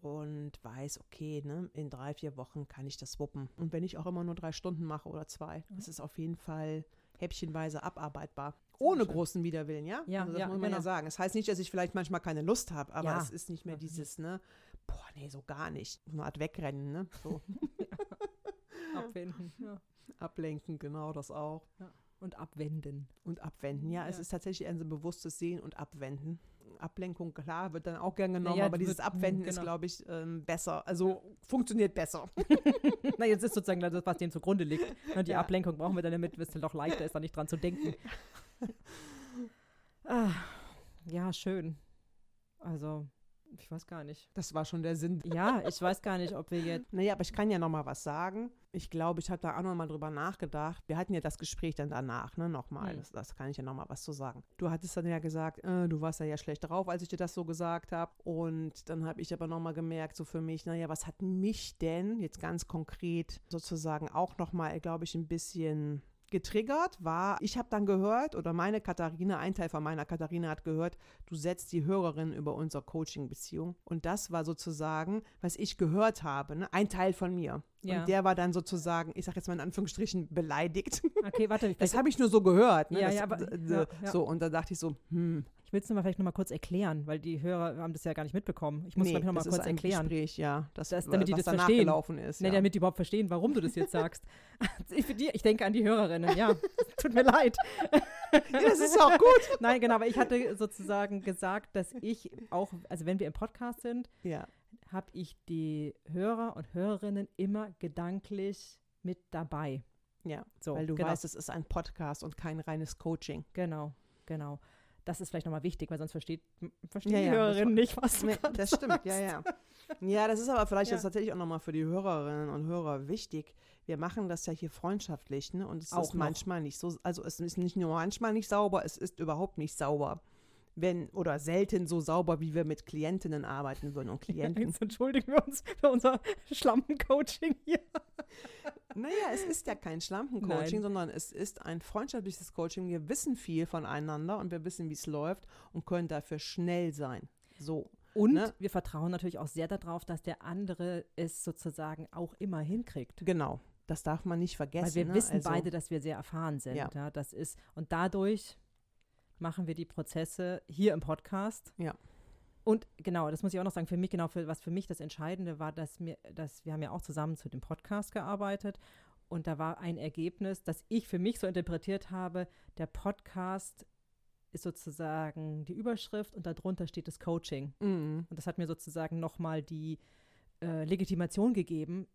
und weiß, okay, ne, in drei, vier Wochen kann ich das wuppen. Und wenn ich auch immer nur drei Stunden mache oder zwei, das ist auf jeden Fall häppchenweise abarbeitbar. Ohne großen Widerwillen, ja? Ja, also das ja, muss man ja genau. sagen. Es heißt nicht, dass ich vielleicht manchmal keine Lust habe, aber Ja. es ist nicht mehr Ja, dieses, ne, boah, nee, so gar nicht. So eine Art Wegrennen, ne? So <laughs> Abwenden. Ja. ablenken, genau das auch. Und abwenden. Und abwenden. Ja, es Ja. ist tatsächlich ein so bewusstes Sehen und Abwenden. Ablenkung, klar, wird dann auch gern genommen, ja, aber dieses wird- Abwenden ist, genau. glaube ich, ähm, besser. Also funktioniert besser. <laughs> <laughs> Na, jetzt ist sozusagen das, was dem zugrunde liegt. Ne, Die Ja. Ablenkung brauchen wir dann, damit es doch leichter ist, da nicht dran zu denken. <laughs> ah, ja, schön. Also, ich weiß gar nicht. Das war schon der Sinn. Ja, ich weiß gar nicht, ob wir jetzt. Naja, aber ich kann ja noch mal was sagen. Ich glaube, ich habe da auch noch mal drüber nachgedacht. Wir hatten ja das Gespräch dann danach, ne, nochmal. Hm. Das, das kann ich ja noch mal was zu sagen. Du hattest dann ja gesagt, äh, du warst ja, ja schlecht drauf, als ich dir das so gesagt habe. Und dann habe ich aber noch mal gemerkt, so für mich, naja, was hat mich denn jetzt ganz konkret sozusagen auch noch mal, glaube ich, ein bisschen getriggert war, ich habe dann gehört, oder meine Katharina, ein Teil von meiner Katharina hat gehört, du setzt die Hörerin über unsere Coaching-Beziehung. Und das war sozusagen, was ich gehört habe, ne? ein Teil von mir. Ja. Und der war dann sozusagen, ich sage jetzt mal in Anführungsstrichen, beleidigt. Okay, warte, ich, <laughs> Das habe ich nur so gehört. Ne? Ja, das, ja, aber-. So, und da dachte ich so, hm, ich will es nur mal vielleicht noch mal kurz erklären, weil die Hörer haben das ja gar nicht mitbekommen. Ich muss nee, noch mal kurz erklären. Gespräch, ja. Das, Das- damit die das danach verstehen. gelaufen ist. Nee, ja. damit die überhaupt verstehen, warum du das jetzt sagst. <laughs> ich, die, ich denke an die Hörerinnen, ja. <laughs> Tut mir leid. <laughs> ja, das ist auch gut. Nein, genau, aber ich hatte sozusagen gesagt, dass ich auch, also wenn wir im Podcast sind, Ja, habe ich die Hörer und Hörerinnen immer gedanklich mit dabei. ja. So, weil du genau, weißt, es ist ein Podcast und kein reines Coaching. Genau, genau. Das ist vielleicht nochmal wichtig, weil sonst versteht, verstehen Ja, die ja, Hörerinnen das nicht, was du Nee, das stimmt, ja, ja. Ja, das ist aber vielleicht Ja. jetzt tatsächlich auch nochmal für die Hörerinnen und Hörer wichtig. Wir machen das ja hier freundschaftlich, ne? Und es Auch ist noch. manchmal nicht so, also es ist nicht nur manchmal nicht sauber, es ist überhaupt nicht sauber. Wenn, oder selten so sauber, wie wir mit Klientinnen arbeiten würden und <laughs> Klienten. Jetzt entschuldigen wir uns für unser <laughs> Schlampencoaching hier. Naja, es ist ja kein Schlampencoaching, sondern es ist ein freundschaftliches Coaching. Wir wissen viel voneinander und wir wissen, wie es läuft und können dafür schnell sein. So. Und Ne? wir vertrauen natürlich auch sehr darauf, dass der andere es sozusagen auch immer hinkriegt. Genau. Das darf man nicht vergessen. Weil wir ne? wissen also, beide, dass wir sehr erfahren sind. Ja. Ja. das ist, und dadurch machen wir die Prozesse hier im Podcast. Ja. Und genau, das muss ich auch noch sagen, für mich, genau, für, was für mich das Entscheidende war, dass mir, dass wir haben ja auch zusammen zu dem Podcast gearbeitet und da war ein Ergebnis, das ich für mich so interpretiert habe, der Podcast ist sozusagen die Überschrift und darunter steht das Coaching. Mhm. Und das hat mir sozusagen nochmal die äh, Legitimation gegeben,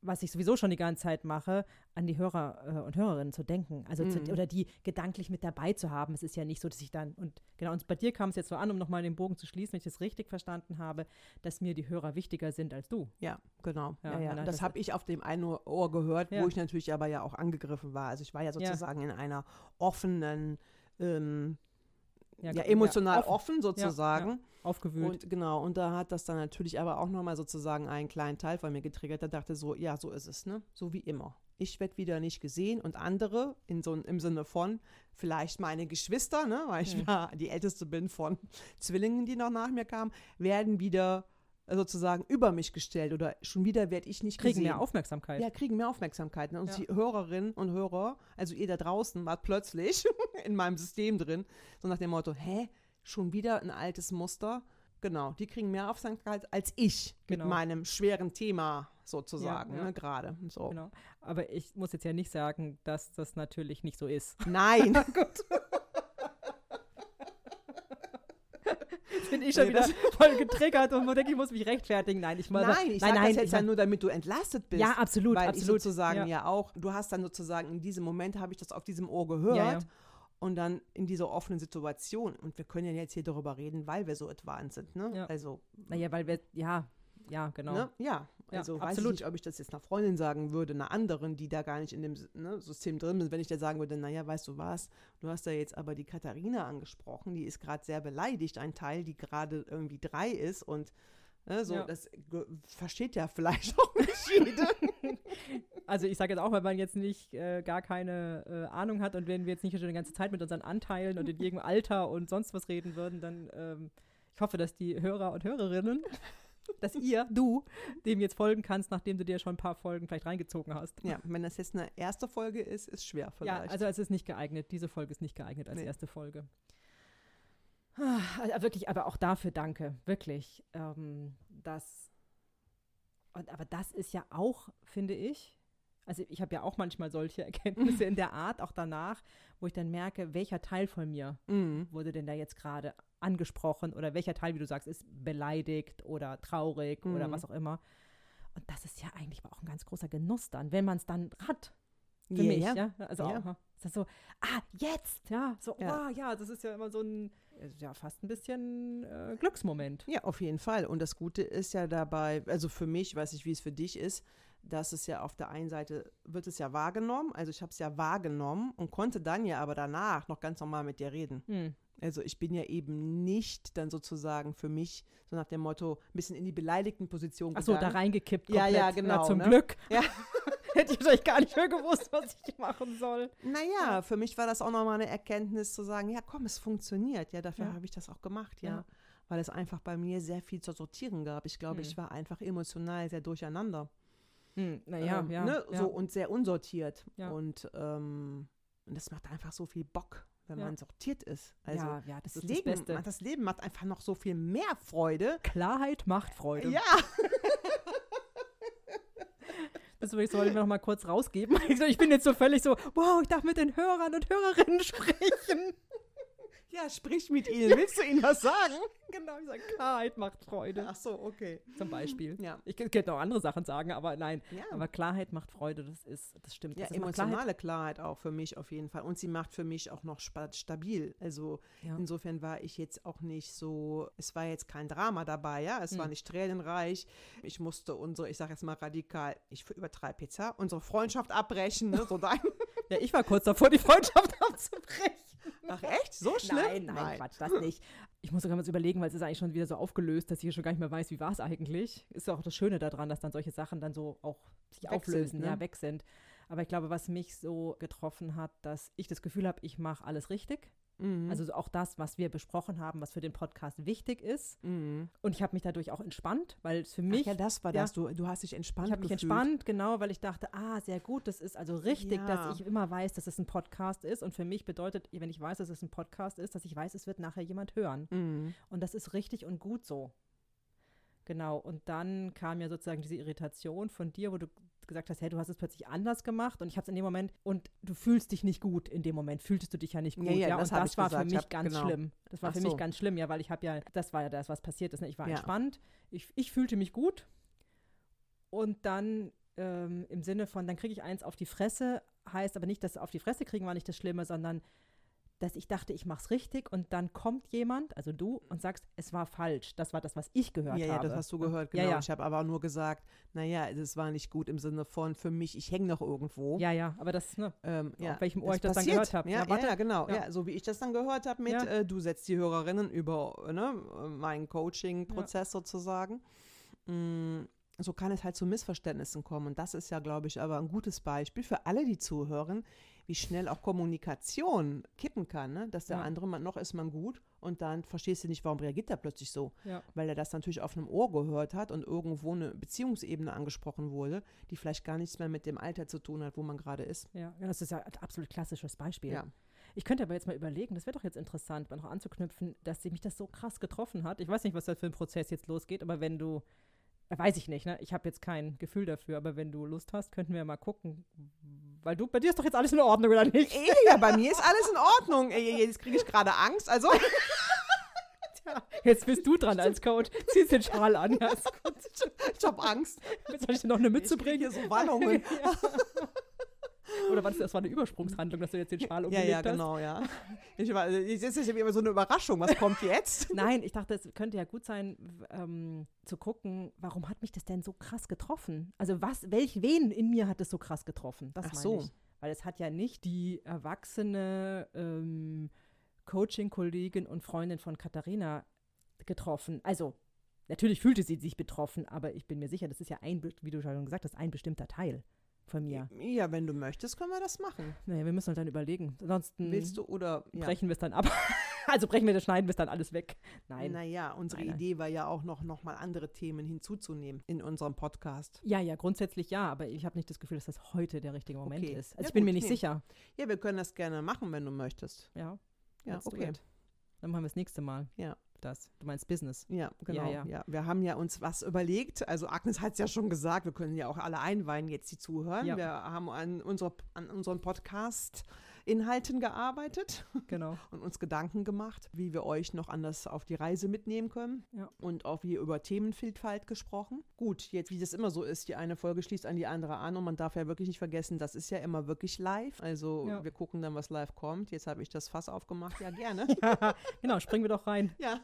was ich sowieso schon die ganze Zeit mache, an die Hörer äh, und Hörerinnen zu denken. Also Mhm. zu, oder die gedanklich mit dabei zu haben. Es ist ja nicht so, dass ich dann, und genau, und bei dir kam es jetzt so an, um nochmal den Bogen zu schließen, wenn ich das richtig verstanden habe, dass mir die Hörer wichtiger sind als du. Ja, genau. Ja, Ja, ja. nein, Das, das- habe ich auf dem einen Ohr gehört, Ja. wo ich natürlich aber ja auch angegriffen war. Also ich war ja sozusagen in einer offenen, ähm, ja, ge- emotional offen, offen sozusagen. aufgewühlt. Und genau, und da hat das dann natürlich aber auch nochmal sozusagen einen kleinen Teil von mir getriggert. Der dachte so, ja, so ist es, ne? So wie immer. Ich werde wieder nicht gesehen und andere, in so, im Sinne von vielleicht meine Geschwister, ne, weil ich Hm. ja die älteste bin von Zwillingen, die noch nach mir kamen, werden wieder sozusagen über mich gestellt oder schon wieder werde ich nicht kriegen gesehen. mehr Aufmerksamkeit. Ja, kriegen mehr Aufmerksamkeit. Ne? Und Ja. die Hörerinnen und Hörer, also ihr da draußen, wart plötzlich <laughs> in meinem System drin, so nach dem Motto, hä, schon wieder ein altes Muster? Genau, die kriegen mehr Aufmerksamkeit als ich Genau. mit meinem schweren Thema sozusagen, Ja, ja. ne, gerade. So. Genau. Aber ich muss jetzt ja nicht sagen, dass das natürlich nicht so ist. Nein, <laughs> Jetzt bin ich schon Nee, wieder <laughs> voll getriggert und denke, ich muss mich rechtfertigen. Nein, ich meine, nein, ich nein, nein, das jetzt ja nur, damit du entlastet bist. Ja, absolut, weil absolut. ich sozusagen ja. ja. auch, du hast dann sozusagen in diesem Moment habe ich das auf diesem Ohr gehört Ja, ja. und dann in dieser offenen Situation und wir können ja jetzt hier darüber reden, weil wir so advanced sind, ne? Also Naja, weil wir, ja, ja, genau. Ne? Ja, Ja, also weiß absolut. ich nicht, ob ich das jetzt einer Freundin sagen würde, einer anderen, die da gar nicht in dem ne, System drin ist, wenn ich dir sagen würde, naja, weißt du was, du hast da jetzt aber die Katharina angesprochen, die ist gerade sehr beleidigt, ein Teil, die gerade irgendwie drei ist und ne, so, Ja. das versteht ja vielleicht <laughs> auch nicht jede. Also ich sage jetzt auch, wenn man jetzt nicht äh, gar keine äh, Ahnung hat und wenn wir jetzt nicht schon die ganze Zeit mit unseren Anteilen und in <laughs> jedem Alter und sonst was reden würden, dann ähm, ich hoffe, dass die Hörer und Hörerinnen, dass ihr, du, dem jetzt folgen kannst, nachdem du dir schon ein paar Folgen vielleicht reingezogen hast. ja, wenn das jetzt eine erste Folge ist, ist schwer Ja, vielleicht. also es ist nicht geeignet. Diese Folge ist nicht geeignet als Nee. erste Folge. Also wirklich, aber auch dafür danke, wirklich. Ähm, das, und, aber das ist ja auch, finde ich, also ich habe ja auch manchmal solche <laughs> Erkenntnisse in der Art, auch danach, wo ich dann merke, welcher Teil von mir Mhm. wurde denn da jetzt gerade angesprochen oder welcher Teil, wie du sagst, ist beleidigt oder traurig oder Mhm. was auch immer. Und das ist ja eigentlich auch ein ganz großer Genuss dann, wenn man es dann hat. Für Ja, mich, ja. ja. Also Ja. auch, ist das so, ah, jetzt, ja, so, Ja. ja, ja das ist ja immer so ein, ja, fast ein bisschen äh, Glücksmoment. Ja, auf jeden Fall. Und das Gute ist ja dabei, also für mich, weiß ich, wie es für dich ist, dass es ja auf der einen Seite wird es ja wahrgenommen, also ich habe es ja wahrgenommen und konnte dann ja aber danach noch ganz normal mit dir reden. Hm. Also ich bin ja eben nicht dann sozusagen für mich so nach dem Motto ein bisschen in die beleidigten Position Ach so, gegangen. da reingekippt. Ja, ja, komplett. genau, zum ne? Glück. <laughs> Ja. <laughs> Hätte ich wahrscheinlich gar nicht mehr gewusst, was ich machen soll. Naja, für mich war das auch nochmal eine Erkenntnis zu sagen, ja komm, es funktioniert. Ja, dafür Ja. habe ich das auch gemacht, ja. Ja. Weil es einfach bei mir sehr viel zu sortieren gab. Ich glaube, Hm. ich war einfach emotional sehr durcheinander. Hm, naja, ähm, ja, ne, ja. So und sehr unsortiert. Ja. Und, ähm, und das macht einfach so viel Bock, wenn Ja. man sortiert ist. Also ja, ja, das, das, ist das Leben, Beste. macht- das Leben macht einfach noch so viel mehr Freude. Klarheit macht Freude. Ja, <laughs> Das würde ich wir noch mal kurz rausgeben. <laughs> Also ich bin jetzt so völlig so, wow, ich darf mit den Hörern und Hörerinnen sprechen. <laughs> ja, sprich mit <laughs> ihnen. Willst du ihnen was sagen? genau, ich sage, Klarheit macht Freude. Ach so, okay. Zum Beispiel. Ja. Ich könnte noch andere Sachen sagen, aber nein. Ja. Aber Klarheit macht Freude, das ist, das stimmt. Ja, das macht Klarheit. emotionale Klarheit auch für mich auf jeden Fall. Und sie macht für mich auch noch stabil. Also Ja. insofern war ich jetzt auch nicht so, es war jetzt kein Drama dabei, ja. Es war Hm. nicht tränenreich. Ich musste unsere, ich sage jetzt mal radikal, ich übertreibe jetzt, ja, unsere Freundschaft abbrechen, ne? So dein. Ja, ich war kurz davor, die Freundschaft <laughs> abzubrechen. Ach echt? So schlimm? Nein, nein, Quatsch, das nicht. Ich muss sogar mal überlegen, weil es ist eigentlich schon wieder so aufgelöst, dass ich schon gar nicht mehr weiß, wie war es eigentlich. Ist ja auch das Schöne daran, dass dann solche Sachen dann so auch sich Weg auflösen, sind, ne? ja, weg sind. Aber ich glaube, was mich so getroffen hat, dass ich das Gefühl habe, ich mache alles richtig. Mhm. Also auch das, was wir besprochen haben, was für den Podcast wichtig ist. Mhm. Und ich habe mich dadurch auch entspannt, weil es für Ach mich ja, das war ja. das. Du, du hast dich entspannt Ich habe mich entspannt, genau, weil ich dachte, ah, sehr gut, das ist also richtig, Ja. dass ich immer weiß, dass es ein Podcast ist. Und für mich bedeutet, wenn ich weiß, dass es ein Podcast ist, dass ich weiß, es wird nachher jemand hören. Mhm. Und das ist richtig und gut so. Genau. Und dann kam ja sozusagen diese Irritation von dir, wo du gesagt hast, hey, du hast es plötzlich anders gemacht und ich habe es in dem Moment und du fühlst dich nicht gut in dem Moment, fühltest du dich ja nicht gut. Ja, ja, das und das war gesagt. für Ich mich hab- ganz genau. schlimm. Das war Ach für so. mich ganz schlimm, ja, weil ich habe ja, das war ja das, was passiert ist. Ne? Ich war Ja. entspannt, ich, ich fühlte mich gut und dann ähm, im Sinne von, dann kriege ich eins auf die Fresse, heißt aber nicht, dass auf die Fresse kriegen war nicht das Schlimme, sondern dass ich dachte, ich mache es richtig und dann kommt jemand, also du, und sagst, es war falsch. Das war das, was ich gehört Ja, ja, habe. das hast du gehört, Ja, genau. ja. Ich habe aber nur gesagt, naja, das war nicht gut im Sinne von, für mich, ich hänge noch irgendwo. Ja, ja, aber das, ne, Ähm, ja. auf welchem Ohr ich das passiert. dann gehört habe. Ja, Ja, ja, ja, genau. Ja. Ja. so wie ich das dann gehört habe mit, Ja. äh, du setzt die Hörerinnen über ne, meinen Coaching-Prozess sozusagen. Mm, so kann es halt zu Missverständnissen kommen. Und das ist ja, glaube ich, aber ein gutes Beispiel für alle, die zuhören, wie schnell auch Kommunikation kippen kann. Ne? Dass der Ja. andere, man, noch ist man gut und dann verstehst du nicht, warum reagiert er plötzlich so. Ja. Weil er das natürlich auf einem Ohr gehört hat und irgendwo eine Beziehungsebene angesprochen wurde, die vielleicht gar nichts mehr mit dem Alter zu tun hat, wo man gerade ist. Ja, ja, das ist ja ein absolut klassisches Beispiel. Ja. Ich könnte aber jetzt mal überlegen, das wäre doch jetzt interessant, mal noch anzuknüpfen, dass sie mich das so krass getroffen hat. Ich weiß nicht, was da für ein Prozess jetzt losgeht, aber wenn du, weiß ich nicht, ne? Ich habe jetzt kein Gefühl dafür, aber wenn du Lust hast, könnten wir mal gucken. Weil du, bei dir ist doch jetzt alles in Ordnung, oder nicht? Ey, ja, bei mir ist alles in Ordnung. Ey, jetzt kriege ich gerade Angst. Also, Jetzt bist du dran als Coach. Ziehst den Schal an, ja, ist <laughs> gut. ich habe Angst. Soll ich dir noch eine Mütze Ich bringen? hier so Wallungen. <laughs> Ja. Oder war das, das war eine Übersprungshandlung, dass du jetzt den Schal Ja, umgelegt ja, hast? genau, ja. Ich war, jetzt ist es immer so eine Überraschung. Was kommt jetzt? <laughs> Nein, ich dachte, es könnte ja gut sein, ähm, zu gucken, warum hat mich das denn so krass getroffen? Also was, welch, wen in mir hat es so krass getroffen? Das Ach meine so. ich. Weil es hat ja nicht die erwachsene ähm, Coaching-Kollegin und Freundin von Katharina getroffen. Also natürlich fühlte sie sich betroffen, aber ich bin mir sicher, das ist ja ein, wie du schon gesagt hast, ein bestimmter Teil von mir. Ja, wenn du möchtest, können wir das machen. Naja, wir müssen halt dann überlegen. Ansonsten Willst du oder ja. brechen wir es dann ab. <laughs> also brechen wir das, schneiden wir es dann alles weg. Nein. Naja, unsere Nein, nein. Idee war ja auch noch, noch mal andere Themen hinzuzunehmen in unserem Podcast. Ja, ja, grundsätzlich ja, aber ich habe nicht das Gefühl, dass das heute der richtige Moment Okay. ist. Also Ja, ich bin gut, mir nicht nee. sicher. Ja, wir können das gerne machen, wenn du möchtest. Ja, Ja, okay. it. Dann machen wir das nächste Mal. Ja. Das. Du meinst Business. Ja, genau. ja. Ja, Wir haben ja uns was überlegt. Also Agnes hat es ja schon gesagt, wir können ja auch alle einweihen, jetzt die zuhören. Ja. Wir haben an, unserer, an unseren Podcast-Inhalten gearbeitet Genau. <laughs> und uns Gedanken gemacht, wie wir euch noch anders auf die Reise mitnehmen können. Ja. Und auch wie über Themenvielfalt gesprochen. Gut, jetzt wie das immer so ist, die eine Folge schließt an die andere an und man darf ja wirklich nicht vergessen, das ist ja immer wirklich live. Also Ja. wir gucken dann, was live kommt. Jetzt habe ich das Fass aufgemacht. Ja, gerne. <laughs> ja, genau, springen wir doch rein. <laughs> ja.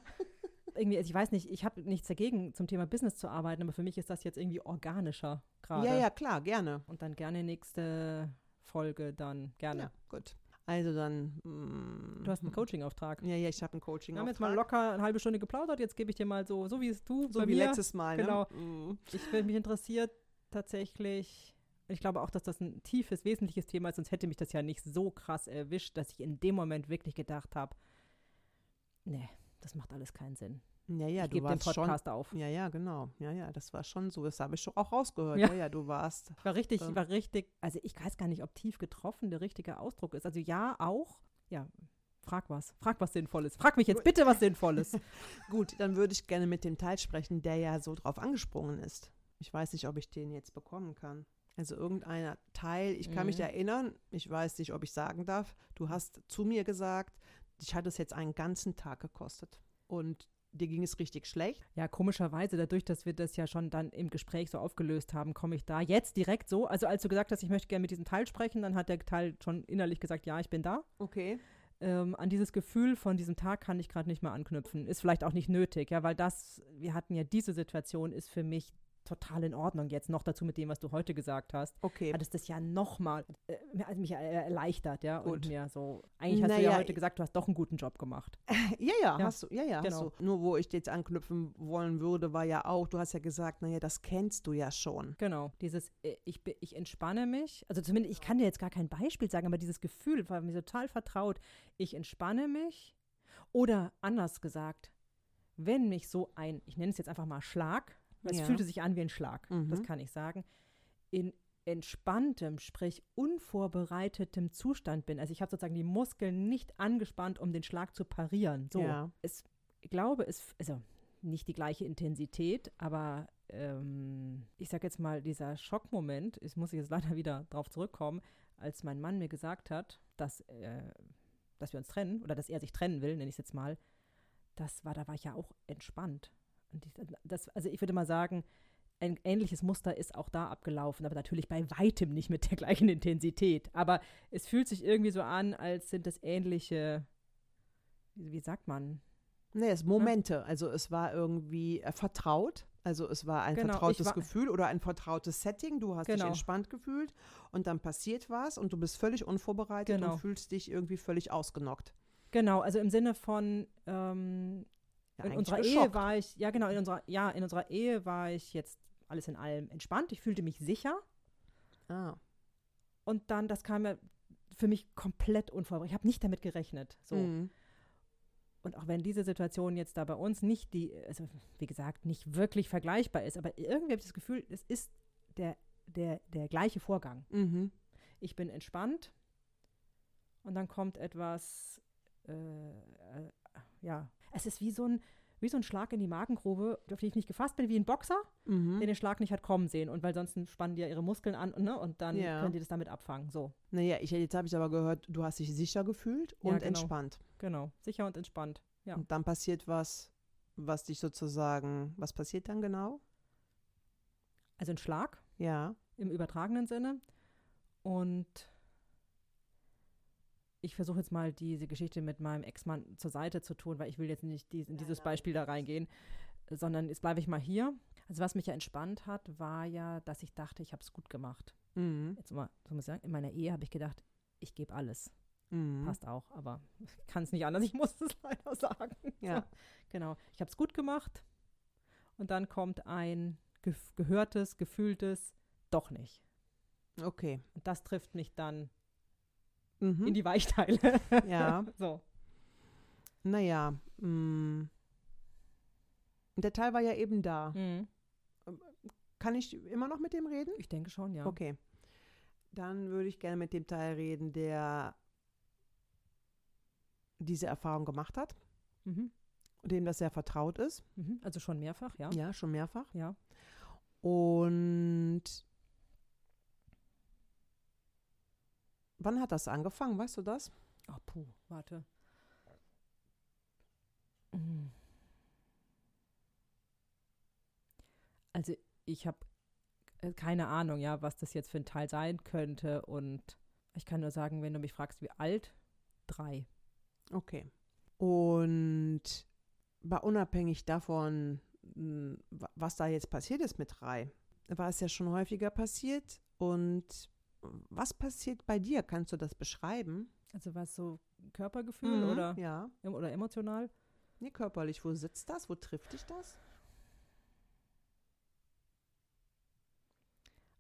Irgendwie, also ich weiß nicht, ich habe nichts dagegen, zum Thema Business zu arbeiten, aber für mich ist das jetzt irgendwie organischer gerade. ja, ja, klar, gerne. Und dann gerne nächste Folge, dann gerne. Ja, gut. Also dann. mm, Du hast einen Coaching-Auftrag. Ja, ja, ich habe einen Coaching. Wir haben jetzt mal locker eine halbe Stunde geplaudert, jetzt gebe ich dir mal so, so wie es du, so wie mir. letztes Mal. Genau. Ne? Ich bin mich interessiert tatsächlich. Ich glaube auch, dass das ein tiefes, wesentliches Thema ist, sonst hätte mich das ja nicht so krass erwischt, dass ich in dem Moment wirklich gedacht habe, nee, das macht alles keinen Sinn. Ja, ja, ich du gebe den warst Podcast schon. auf. Ja, ja, genau. Ja, ja, das war schon so. Das habe ich schon auch rausgehört. Ja. Ja, ja, du warst. Ich war richtig, Ähm. ich war richtig, also ich weiß gar nicht, ob tief getroffen der richtige Ausdruck ist. Also ja, auch. Ja, frag was. Frag was Sinnvolles. Frag mich jetzt bitte was Sinnvolles. <laughs> Gut, dann würde ich gerne mit dem Teil sprechen, der ja so drauf angesprungen ist. Ich weiß nicht, ob ich den jetzt bekommen kann. Also irgendeiner Teil, ich kann mich Mhm. erinnern, ich weiß nicht, ob ich sagen darf, du hast zu mir gesagt, dich hat es jetzt einen ganzen Tag gekostet. Und dir ging es richtig schlecht. Ja, komischerweise, dadurch, dass wir das ja schon dann im Gespräch so aufgelöst haben, komme ich da jetzt direkt so. Also als du gesagt hast, ich möchte gerne mit diesem Teil sprechen, dann hat der Teil schon innerlich gesagt, ja, ich bin da. Okay. ähm, an dieses Gefühl von diesem Tag kann ich gerade nicht mehr anknüpfen. Ist vielleicht auch nicht nötig, ja, weil das, wir hatten ja diese Situation, ist für mich total in Ordnung jetzt. Noch dazu mit dem, was du heute gesagt hast. Okay. Hat es das ja nochmal äh, mich äh, erleichtert, ja. Gut. Und mir so, eigentlich hast du Naja, ja heute gesagt, du hast doch einen guten Job gemacht. <laughs> Ja, ja, Ja. hast du. Ja, ja, Genau. hast du. Nur wo ich jetzt anknüpfen wollen würde, war ja auch, du hast ja gesagt, naja, das kennst du ja schon. Genau. Dieses, äh, ich, ich entspanne mich. Also zumindest, ich kann dir jetzt gar kein Beispiel sagen, aber dieses Gefühl war mir total vertraut. Ich entspanne mich. Oder anders gesagt, wenn mich so ein, ich nenne es jetzt einfach mal Schlag, es Ja. fühlte sich an wie ein Schlag, das Mhm. kann ich sagen, in entspanntem, sprich unvorbereitetem Zustand bin. Also ich habe sozusagen die Muskeln nicht angespannt, um den Schlag zu parieren. So. Ja. Es, ich glaube, es, also nicht die gleiche Intensität, aber ähm, ich sage jetzt mal, dieser Schockmoment, ich muss jetzt leider wieder drauf zurückkommen, als mein Mann mir gesagt hat, dass, äh, dass wir uns trennen oder dass er sich trennen will, nenne ich es jetzt mal, das war, da war ich ja auch entspannt. Und ich, das, also ich würde mal sagen, ein ähnliches Muster ist auch da abgelaufen, aber natürlich bei weitem nicht mit der gleichen Intensität. Aber es fühlt sich irgendwie so an, als sind es ähnliche, wie, sagt man? Nee, es Momente. Also es war irgendwie äh, vertraut. Also es war ein Genau, vertrautes war- Gefühl oder ein vertrautes Setting. Du hast dich Genau. entspannt gefühlt und dann passiert was und du bist völlig unvorbereitet Genau. und fühlst dich irgendwie völlig ausgenockt. Genau, also im Sinne von ähm, Ja, in unserer Ehe geschockt. war ich, ja genau, in unserer, ja, in unserer Ehe war ich jetzt alles in allem entspannt. Ich fühlte mich sicher Ah, und dann, das kam mir für mich komplett unvorbereitet. Ich habe nicht damit gerechnet. So. mhm. Und auch wenn diese Situation jetzt da bei uns nicht die, also wie gesagt, nicht wirklich vergleichbar ist, aber irgendwie habe ich das Gefühl, es ist der, der, der gleiche Vorgang. Mhm. Ich bin entspannt und dann kommt etwas, äh, äh, ja, es ist wie so ein, wie so ein Schlag in die Magengrube, auf die ich nicht gefasst bin, wie ein Boxer, Mhm. der den Schlag nicht hat kommen sehen. Und weil sonst spannen die ja ihre Muskeln an ne? und dann Ja. können die das damit abfangen. So, Naja, ich, jetzt habe ich aber gehört, du hast dich sicher gefühlt Ja, und genau. entspannt. genau, sicher und entspannt. Ja. Und dann passiert was, was dich sozusagen, was passiert dann genau? Also ein Schlag Ja. im übertragenen Sinne. Und ich versuche jetzt mal diese Geschichte mit meinem Ex-Mann zur Seite zu tun, weil ich will jetzt nicht dies, in dieses Beispiel da reingehen, sondern jetzt bleibe ich mal hier. Also was mich ja entspannt hat, war ja, dass ich dachte, ich habe es gut gemacht. Mhm. Jetzt mal, so muss ich sagen, in meiner Ehe habe ich gedacht, ich gebe alles. Mhm. Passt auch, aber ich kann es nicht anders, ich muss es <laughs> leider sagen. Ja. So, genau, ich habe es gut gemacht und dann kommt ein gef gehörtes, gefühltes, doch nicht. Okay. Und das trifft mich dann Mhm. in die Weichteile. Ja. <laughs> so. Naja, mh. der Teil war ja eben da. Mhm. Kann ich immer noch mit dem reden? Ich denke schon, ja. Okay. Dann würde ich gerne mit dem Teil reden, der diese Erfahrung gemacht hat, Mhm. dem das sehr vertraut ist. Mhm. Also schon mehrfach, ja. Ja, schon mehrfach. Ja. Und wann hat das angefangen? Weißt du das? Oh, puh, warte. Mhm. Also ich habe äh, keine Ahnung, ja, was das jetzt für ein Teil sein könnte. Und ich kann nur sagen, wenn du mich fragst, wie alt, drei. Okay. Und war unabhängig davon, wa- was da jetzt passiert ist mit drei, war es ja schon häufiger passiert. Und was passiert bei dir? Kannst du das beschreiben? Also was so Körpergefühl Mhm, oder, Ja. oder emotional? Nee, körperlich. Wo sitzt das? Wo trifft dich das?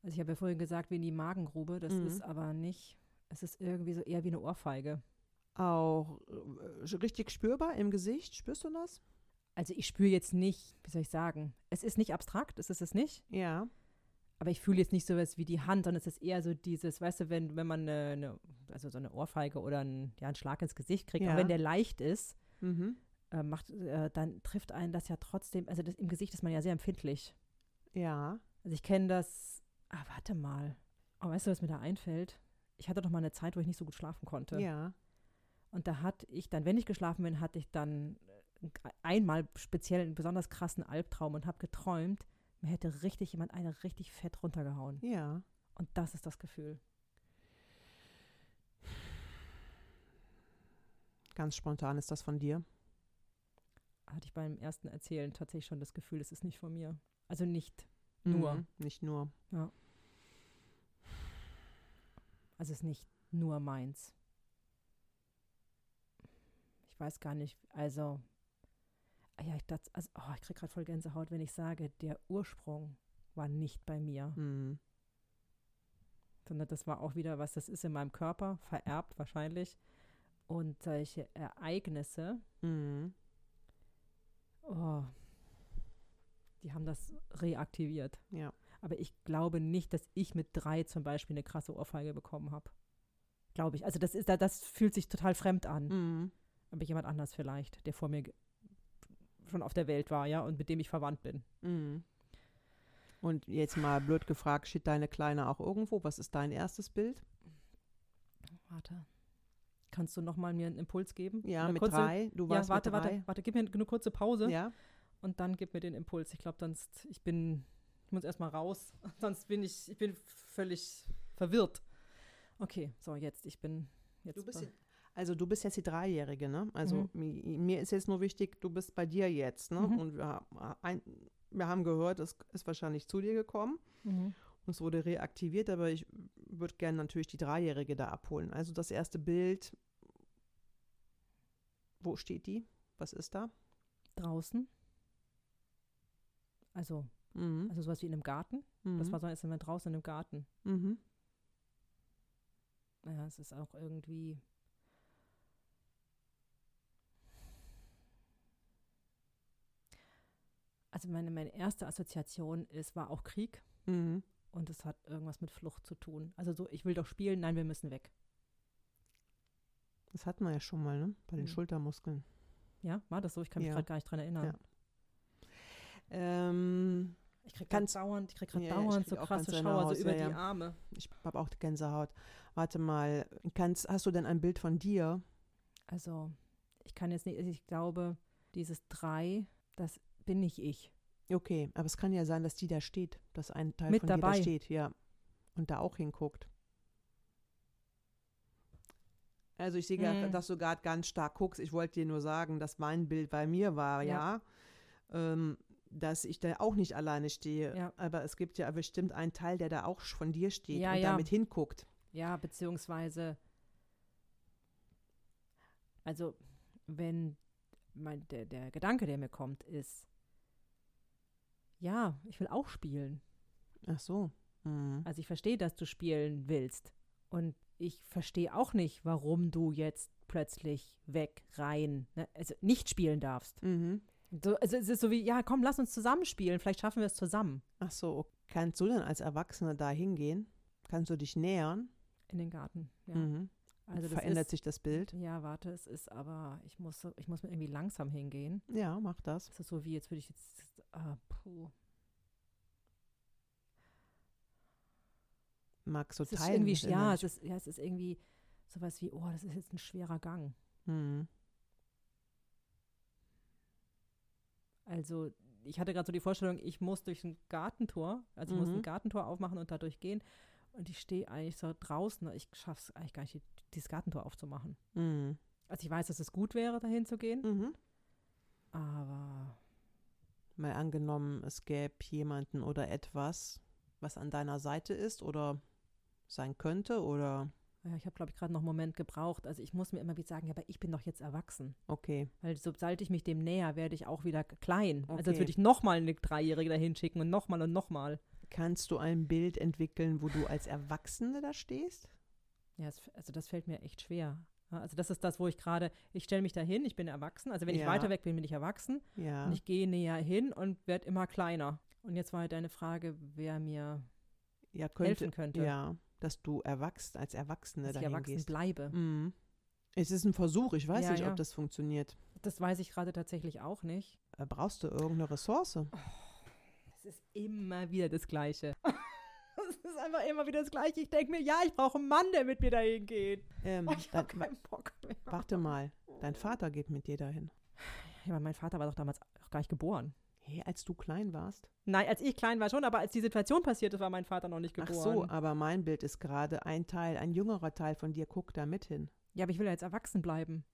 Also ich habe ja vorhin gesagt, wie in die Magengrube. Das Mhm. ist aber nicht, es ist irgendwie so eher wie eine Ohrfeige. Auch äh, richtig spürbar im Gesicht? Spürst du das? Also ich spüre jetzt nicht, wie soll ich sagen, es ist nicht abstrakt, es ist es nicht. Ja. Aber ich fühle jetzt nicht sowas wie die Hand, sondern es ist eher so dieses, weißt du, wenn, wenn man eine, eine, also so eine Ohrfeige oder einen, ja, einen Schlag ins Gesicht kriegt, Ja. auch wenn der leicht ist, Mhm. äh, macht, äh, dann trifft einen das ja trotzdem, also das, im Gesicht ist man ja sehr empfindlich. Ja. Also ich kenne das, ah, warte mal. Oh, weißt du, was mir da einfällt? Ich hatte doch mal eine Zeit, wo ich nicht so gut schlafen konnte. Ja. Und da hatte ich dann, wenn ich geschlafen bin, hatte ich dann äh, einmal speziell einen besonders krassen Albtraum und habe geträumt, mir hätte richtig jemand eine richtig fett runtergehauen. Ja. Und das ist das Gefühl. Ganz spontan ist das von dir. Hatte ich beim ersten Erzählen tatsächlich schon das Gefühl, es ist nicht von mir. Also nicht, Nur. Mhm, nicht nur. Also es ist nicht nur meins. Ich weiß gar nicht, also, ja, ich dachte, also, oh, ich kriege gerade voll Gänsehaut, wenn ich sage, der Ursprung war nicht bei mir, Mhm. sondern das war auch wieder was, das ist in meinem Körper, vererbt wahrscheinlich. Und solche Ereignisse, Mhm. oh, die haben das reaktiviert. Ja. Aber ich glaube nicht, dass ich mit drei zum Beispiel eine krasse Ohrfeige bekommen habe. Glaube ich. Also das ist, das fühlt sich total fremd an. Mhm. Aber jemand anders vielleicht, der vor mir schon auf der Welt war, ja, und mit dem ich verwandt bin. Mhm. Und jetzt mal blöd gefragt, steht deine Kleine auch irgendwo? Was ist dein erstes Bild? Warte. Kannst du noch mal mir einen Impuls geben? Ja, Eine mit kurze, drei. Du Ja, warst warte, mit drei. warte, warte, gib mir eine kurze Pause Ja. und dann gib mir den Impuls. Ich glaube, sonst, ich bin, ich muss erst mal raus, <laughs> sonst bin ich, ich bin völlig verwirrt. Okay, so jetzt, ich bin jetzt. Du bist Also du bist jetzt die Dreijährige, ne? Also Mhm. mi- mir ist jetzt nur wichtig, du bist bei dir jetzt, ne? Mhm. Und wir, ein, wir haben gehört, es ist wahrscheinlich zu dir gekommen Mhm. und es wurde reaktiviert, aber ich würde gerne natürlich die Dreijährige da abholen. Also das erste Bild, wo steht die? Was ist da? Draußen. Also, Mhm. also sowas wie in einem Garten. Mhm. Das war so erst einmal draußen in einem Garten. Mhm. Naja, es ist auch irgendwie. Also meine, meine erste Assoziation ist, war auch Krieg Mhm. und es hat irgendwas mit Flucht zu tun. Also so, ich will doch spielen, nein, wir müssen weg. Das hatten wir ja schon mal, ne? Bei den Mhm. Schultermuskeln. Ja, war das so? Ich kann mich Ja. gerade gar nicht dran erinnern. Ja. Ähm, Ich krieg Ganz- dauernd, ich krieg gerade Ja, dauernd krieg so krasse Schauer so über die. Arme. ich habe auch Gänsehaut. Warte mal, kannst, hast du denn ein Bild von dir? Also, ich kann jetzt nicht, also ich glaube, dieses drei, das bin nicht ich. Okay, aber es kann ja sein, dass die da steht, dass ein Teil Mit von dir dabei. da steht, ja. Und da auch hinguckt. Also ich sehe, gerade, Mhm. dass du gerade ganz stark guckst. Ich wollte dir nur sagen, dass mein Bild bei mir war, ja. Ja. Ähm, dass ich da auch nicht alleine stehe. Ja. Aber es gibt ja bestimmt einen Teil, der da auch von dir steht Ja, und ja. damit hinguckt. Ja, beziehungsweise, also, wenn mein, der, der Gedanke, der mir kommt, ist, ja, ich will auch spielen. Ach so. Mhm. Also ich verstehe, dass du spielen willst. Und ich verstehe auch nicht, warum du jetzt plötzlich weg, rein, ne? also nicht spielen darfst. Mhm. So, also es ist so wie, ja, komm, lass uns zusammen spielen, vielleicht schaffen wir es zusammen Ach so, kannst du denn als Erwachsene da hingehen? Kannst du dich nähern? in den Garten. Ja. Mhm. Also Verändert ist, sich das Bild? Ja, warte, es ist aber, ich muss, so- ich muss mir irgendwie langsam hingehen. Ja, mach das. Es ist so wie, jetzt würde ich jetzt, ah, puh. Magst du Es ist teilen? mit ja, es ist, ja, es ist irgendwie sowas wie, oh, das ist jetzt ein schwerer Gang. Mhm. Also ich hatte gerade so die Vorstellung, ich muss durch ein Gartentor, also ich muss Mhm. ein Gartentor aufmachen und da durchgehen. Und ich stehe eigentlich so draußen, ich schaffe es eigentlich gar nicht, die- dieses Gartentor aufzumachen. Mhm. Also ich weiß, dass es gut wäre, dahin zu gehen, Mhm. aber Mal angenommen, es gäbe jemanden oder etwas, was an deiner Seite ist oder sein könnte oder ja, ich habe, glaube ich, gerade noch einen Moment gebraucht. Also ich muss mir immer wieder sagen, ja, aber ich bin doch jetzt erwachsen. okay. Weil sobald ich mich dem näher, werde ich auch wieder klein. Also als Okay. würde ich nochmal eine Dreijährige dahin schicken und nochmal und nochmal. Kannst du ein Bild entwickeln, wo du als Erwachsene da stehst? Ja, es, also das fällt mir echt schwer. Also das ist das, wo ich gerade, ich stelle mich dahin, ich bin erwachsen. Also wenn ich Ja. weiter weg bin, bin ich erwachsen. Ja. Und ich gehe näher hin und werde immer kleiner. Und jetzt war halt deine Frage, wer mir ja, könnte, helfen könnte, Ja, dass du erwachsen, als Erwachsene dass ich dahin erwachsen gehst. bleibe. Mhm. Es ist ein Versuch, ich weiß nicht, ob das funktioniert. Das weiß ich gerade tatsächlich auch nicht. Äh, Brauchst du irgendeine Ressource? Es ist immer wieder das Gleiche. <laughs> Es ist einfach immer wieder das Gleiche. Ich denke mir, ja, ich brauche einen Mann, der mit mir dahin geht. Ähm, Oh, ich habe keinen Bock mehr. wa- warte mal, dein Vater geht mit dir dahin. Ja, aber mein Vater war doch damals auch gar nicht geboren. Hey, als du klein warst? Nein, als ich klein war schon, aber als die Situation passiert ist, war mein Vater noch nicht Ach geboren. so, aber mein Bild ist gerade ein Teil, ein jüngerer Teil von dir guckt da mit hin. Ja, aber ich will ja jetzt erwachsen bleiben.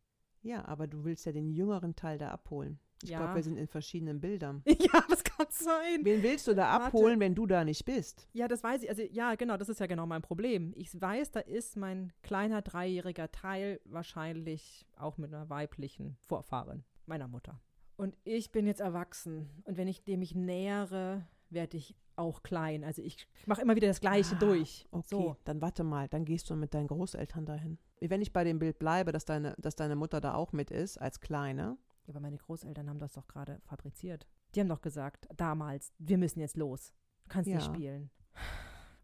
Ja, aber du willst ja den jüngeren Teil da abholen. Ich Ja. glaube, wir sind in verschiedenen Bildern. <laughs> ja, das kann sein. Wen willst du da Warte. abholen, wenn du da nicht bist? Ja, das weiß ich. Also ja, genau, das ist ja genau mein Problem. Ich weiß, da ist mein kleiner dreijähriger Teil wahrscheinlich auch mit einer weiblichen Vorfahrin, meiner Mutter. Und ich bin jetzt erwachsen. Und wenn ich dem mich nähere, werde ich auch klein. Also ich mache immer wieder das Gleiche Ah, durch. Okay, So. dann warte mal, dann gehst du mit deinen Großeltern dahin. Wenn ich bei dem Bild bleibe, dass deine, dass deine Mutter da auch mit ist, als Kleine. Aber meine Großeltern haben das doch gerade fabriziert. Die haben doch gesagt, damals, wir müssen jetzt los. Du kannst nicht Ja. spielen.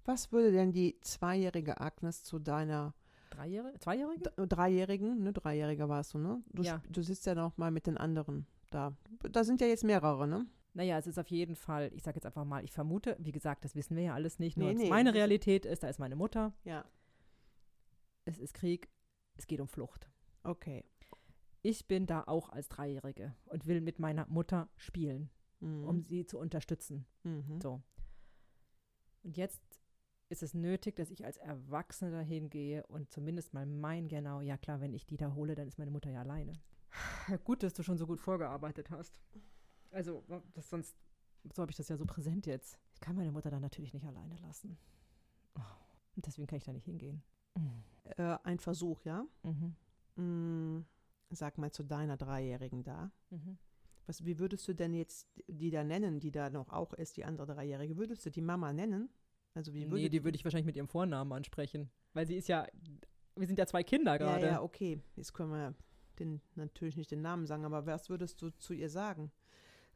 Was würde denn die zweijährige Agnes zu deiner Dreijährige? Zweijährige? Dreijährigen, ne, Dreijähriger warst du, ne? Du, Ja. du sitzt ja noch mal mit den anderen da. Da sind ja jetzt mehrere, ne? Naja, es ist auf jeden Fall, ich sage jetzt einfach mal, ich vermute, wie gesagt, das wissen wir ja alles nicht. Nur Nee, nee, meine Realität ist, da ist meine Mutter, Ja. es ist Krieg, es geht um Flucht. Okay. Ich bin da auch als Dreijährige und will mit meiner Mutter spielen, Mhm. um sie zu unterstützen. mhm. So. Und jetzt ist es nötig, dass ich als Erwachsene dahin gehe und zumindest mal mein genau, ja klar, wenn ich die da hole, dann ist meine Mutter ja alleine. <laughs> Gut, dass du schon so gut vorgearbeitet hast. Also, das sonst, so habe ich das ja so präsent jetzt. Ich kann meine Mutter dann natürlich nicht alleine lassen. Oh, Und deswegen kann ich da nicht hingehen. Äh, ein Versuch, ja? Mhm. Sag mal zu deiner Dreijährigen da. Mhm. Was, wie würdest du denn jetzt die da nennen, die da noch auch ist, die andere Dreijährige? Würdest du die Mama nennen? Also wie Nee, die würde ich wahrscheinlich mit ihrem Vornamen ansprechen. Weil sie ist ja, wir sind ja zwei Kinder Ja, gerade. ja, okay. Jetzt können wir den, natürlich nicht den Namen sagen, aber was würdest du zu ihr sagen?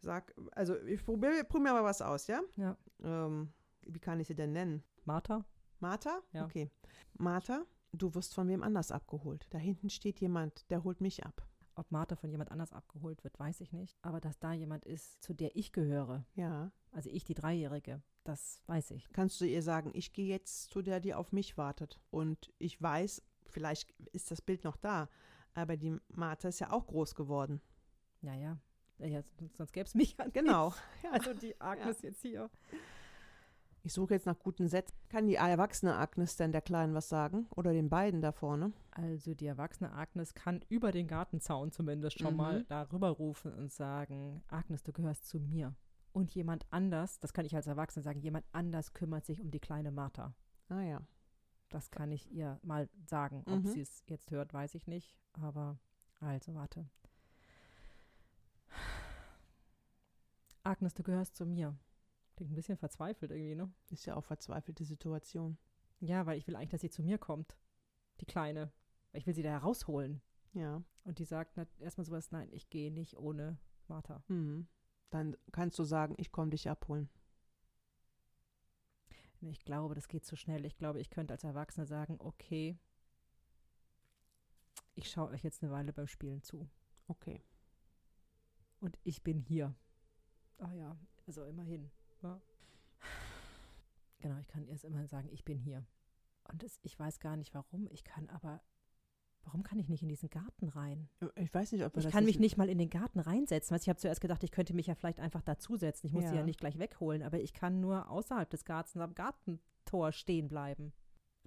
Sag, also ich probiere probier mal was aus, ja? Ja. Ähm, wie kann ich sie denn nennen? Martha? Martha? Ja. Okay. Martha, du wirst von wem anders abgeholt. Da hinten steht jemand, der holt mich ab. Ob Martha von jemand anders abgeholt wird, weiß ich nicht. Aber dass da jemand ist, zu der ich gehöre, Ja. also ich, die Dreijährige, das weiß ich. Kannst du ihr sagen, ich gehe jetzt zu der, die auf mich wartet. Und ich weiß, vielleicht ist das Bild noch da, aber die Martha ist ja auch groß geworden. Ja, ja. ja sonst gäbe es mich ja nicht. Genau. Also die Agnes jetzt hier. Ich suche jetzt nach guten Sätzen. Kann die erwachsene Agnes denn der Kleinen was sagen? Oder den beiden da vorne? Also die erwachsene Agnes kann über den Gartenzaun zumindest schon Mhm. mal darüber rufen und sagen, Agnes, du gehörst zu mir. Und jemand anders, das kann ich als Erwachsene sagen, jemand anders kümmert sich um die kleine Martha. Ah ja. Das kann ich ihr mal sagen. Ob Mhm. sie es jetzt hört, weiß ich nicht. Aber also warte. Agnes, du gehörst zu mir. Klingt ein bisschen verzweifelt irgendwie, ne? Ist ja auch verzweifelte Situation. Ja, weil ich will eigentlich, dass sie zu mir kommt. Die Kleine. Weil ich will sie da herausholen. Ja. Und die sagt erstmal sowas, nein, ich gehe nicht ohne Martha. Mhm. Dann kannst du sagen, ich komme dich abholen. Ich glaube, das geht zu schnell. Ich glaube, ich könnte als Erwachsene sagen, okay, ich schaue euch jetzt eine Weile beim Spielen zu. Okay. Und ich bin hier. Ah ja, also immerhin. Ja. Genau, ich kann erst immerhin sagen, ich bin hier. Und es, ich weiß gar nicht warum. Ich kann aber, warum kann ich nicht in diesen Garten rein? Ich weiß nicht, ob wir Ich das kann mich nicht mal in den Garten reinsetzen. Du, ich habe zuerst gedacht, ich könnte mich ja vielleicht einfach dazusetzen. Ich muss sie Ja. ja nicht gleich wegholen, aber ich kann nur außerhalb des Gartens am Gartentor stehen bleiben.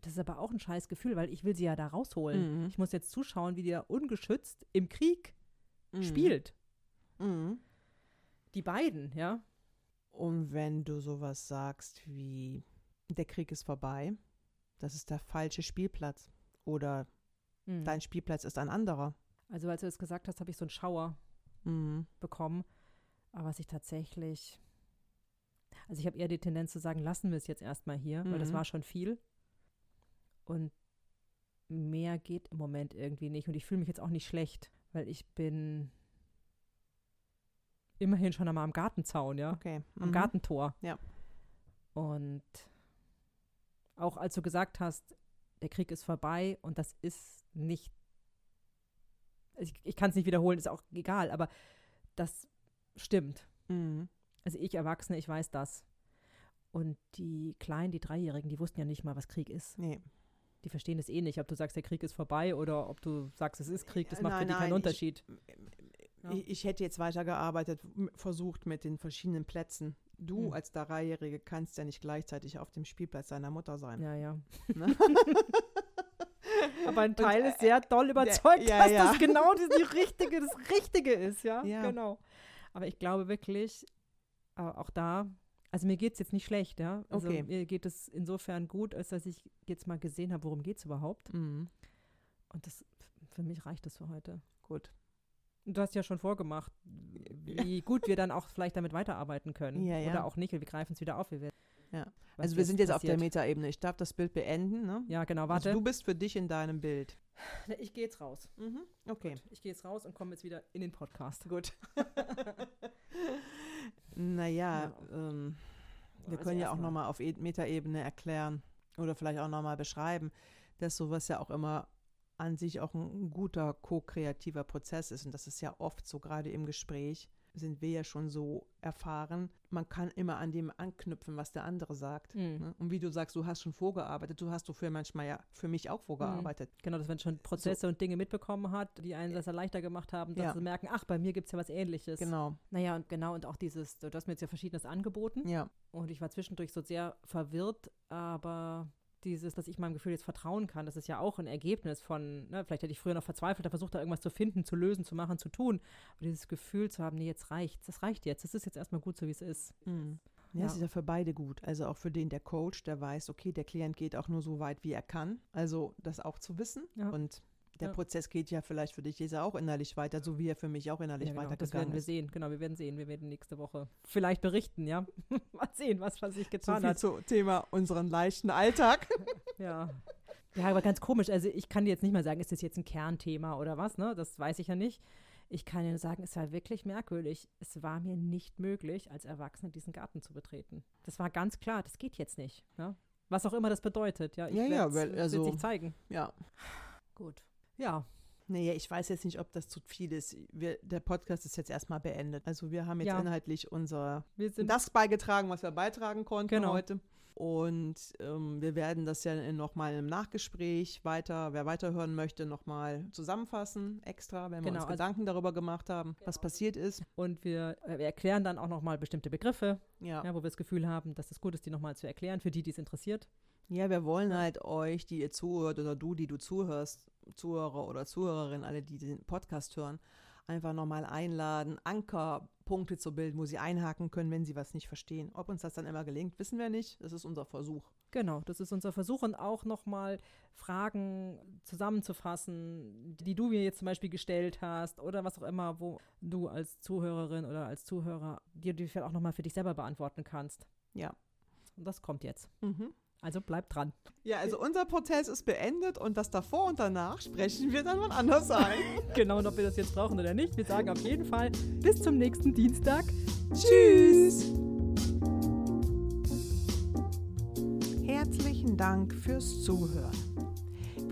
Das ist aber auch ein scheiß Gefühl, weil ich will sie ja da rausholen. Mhm. Ich muss jetzt zuschauen, wie die da ungeschützt im Krieg Mhm. spielt. Mhm. Die beiden, ja. Und wenn du sowas sagst wie, der Krieg ist vorbei, das ist der falsche Spielplatz. Oder Mhm. dein Spielplatz ist ein anderer. Also als du das gesagt hast, habe ich so einen Schauer Mhm. bekommen. Aber was ich tatsächlich, also ich habe eher die Tendenz zu sagen, lassen wir es jetzt erstmal hier, weil das Mhm. war schon viel. Und mehr geht im Moment irgendwie nicht. Und ich fühle mich jetzt auch nicht schlecht, weil ich bin immerhin schon einmal am Gartenzaun, ja, Okay. am Mhm. Gartentor. Ja. Und auch als du gesagt hast, der Krieg ist vorbei und das ist nicht, ich, ich kann es nicht wiederholen, ist auch egal, aber das stimmt. Mhm. Also ich Erwachsene, ich weiß das. Und die Kleinen, die Dreijährigen, die wussten ja nicht mal, was Krieg ist. Nee. Die verstehen es eh nicht, ob du sagst, der Krieg ist vorbei oder ob du sagst, es ist Krieg. Das Äh, macht für nein, die nein, keinen ich- Unterschied. Ja. Ich, ich hätte jetzt weitergearbeitet, versucht mit den verschiedenen Plätzen. Du Hm. als Dreijährige kannst ja nicht gleichzeitig auf dem Spielplatz deiner Mutter sein. Ja, ja. Ne? <laughs> Aber ein Teil äh, ist sehr doll überzeugt, ja, dass ja. das genau die, die <laughs> richtige, das Richtige ist, ja? Ja. Genau. Aber ich glaube wirklich, äh, auch da, also mir geht es jetzt nicht schlecht, ja. Also Okay. mir geht es insofern gut, als dass ich jetzt mal gesehen habe, worum geht es überhaupt. Mhm. Und das für mich reicht das für heute. Gut. Du hast ja schon vorgemacht, wie gut wir dann auch vielleicht damit weiterarbeiten können. Ja, ja. Oder auch nicht, wir greifen es wieder auf. Wir Ja. Also wir sind jetzt auf der passiert. Metaebene. Ich darf das Bild beenden, ne? Ja, genau, Also warte. du bist für dich in deinem Bild. ich gehe jetzt raus. Mhm. Okay. Ich gehe jetzt raus und komme jetzt wieder in den Podcast. Gut. naja, ähm, wir Also können ja auch nochmal auf E- Metaebene erklären oder vielleicht auch nochmal beschreiben, dass sowas ja auch immer an sich auch ein guter ko-kreativer Prozess ist. Und das ist ja oft so, gerade im Gespräch sind wir ja schon so erfahren, man kann immer an dem anknüpfen, was der andere sagt. Mhm. Ne? Und wie du sagst, du hast schon vorgearbeitet, du hast du für manchmal ja für mich auch vorgearbeitet. Genau, dass man schon Prozesse und Dinge mitbekommen hat, die einen das ja leichter gemacht haben, dass Ja. sie merken, ach, bei mir gibt es ja was ähnliches. Genau, Naja, und genau, und auch dieses, du hast mir jetzt ja verschiedenes angeboten ja. und ich war zwischendurch so sehr verwirrt, aber dieses, dass ich meinem Gefühl jetzt vertrauen kann, das ist ja auch ein Ergebnis von, ne, vielleicht hätte ich früher noch verzweifelt, versucht da irgendwas zu finden, zu lösen, zu machen, zu tun. Aber dieses Gefühl zu haben, nee, jetzt reicht's, das reicht jetzt, das ist jetzt erstmal gut so, wie es ist. Mhm. Ja, Ja. es ist ja für beide gut. Also auch für den, der Coach, der weiß, okay, der Klient geht auch nur so weit, wie er kann. Also das auch zu wissen. Ja. Und der Ja. Prozess geht ja vielleicht für dich jetzt auch innerlich weiter, so wie er für mich auch innerlich Ja, genau, das weitergegangen werden wir ist. sehen, genau, wir werden sehen, wir werden nächste Woche vielleicht berichten, ja. <laughs> Mal sehen, was, was sich So getan viel hat. zum Thema unseren leichten Alltag. <laughs> Ja. Ja, aber ganz komisch. Also ich kann dir jetzt nicht mal sagen, ist das jetzt ein Kernthema oder was, ne? Das weiß ich ja nicht. Ich kann dir sagen, es war wirklich merkwürdig. Es war mir nicht möglich, als Erwachsene diesen Garten zu betreten. Das war ganz klar, das geht jetzt nicht. Ja? Was auch immer das bedeutet. Ja, ich Ja, ja, weil, also- sich zeigen. ja. Gut. Ja, Naja, ich weiß jetzt nicht, ob das zu viel ist. Wir, der Podcast ist jetzt erstmal beendet. Also wir haben jetzt Ja. inhaltlich unser wir sind das beigetragen, was wir beitragen konnten Genau. heute. Und ähm, wir werden das ja nochmal im Nachgespräch weiter, wer weiterhören möchte, nochmal zusammenfassen, extra, wenn wir Genau, uns also- Gedanken darüber gemacht haben, was passiert ist. und wir, äh, wir erklären dann auch nochmal bestimmte Begriffe, Ja. ja, wo wir das Gefühl haben, dass es gut ist, die nochmal zu erklären, für die, die es interessiert. ja, wir wollen halt euch, die ihr zuhört oder du, die du zuhörst, Zuhörer oder Zuhörerin, alle, die den Podcast hören, einfach nochmal einladen, Ankerpunkte zu bilden, wo sie einhaken können, wenn sie was nicht verstehen. Ob uns das dann immer gelingt, wissen wir nicht. Das ist unser Versuch. Genau, das ist unser Versuch und auch nochmal Fragen zusammenzufassen, die du mir jetzt zum Beispiel gestellt hast oder was auch immer, wo du als Zuhörerin oder als Zuhörer dir die vielleicht auch nochmal für dich selber beantworten kannst. Ja. Und das kommt jetzt. Mhm. Also bleib dran. Ja, also unser Prozess ist beendet und das davor und danach sprechen wir dann mal anders ein. <laughs> genau, und ob wir das jetzt brauchen oder nicht, wir sagen auf jeden Fall bis zum nächsten Dienstag. Tschüss! Herzlichen Dank fürs Zuhören.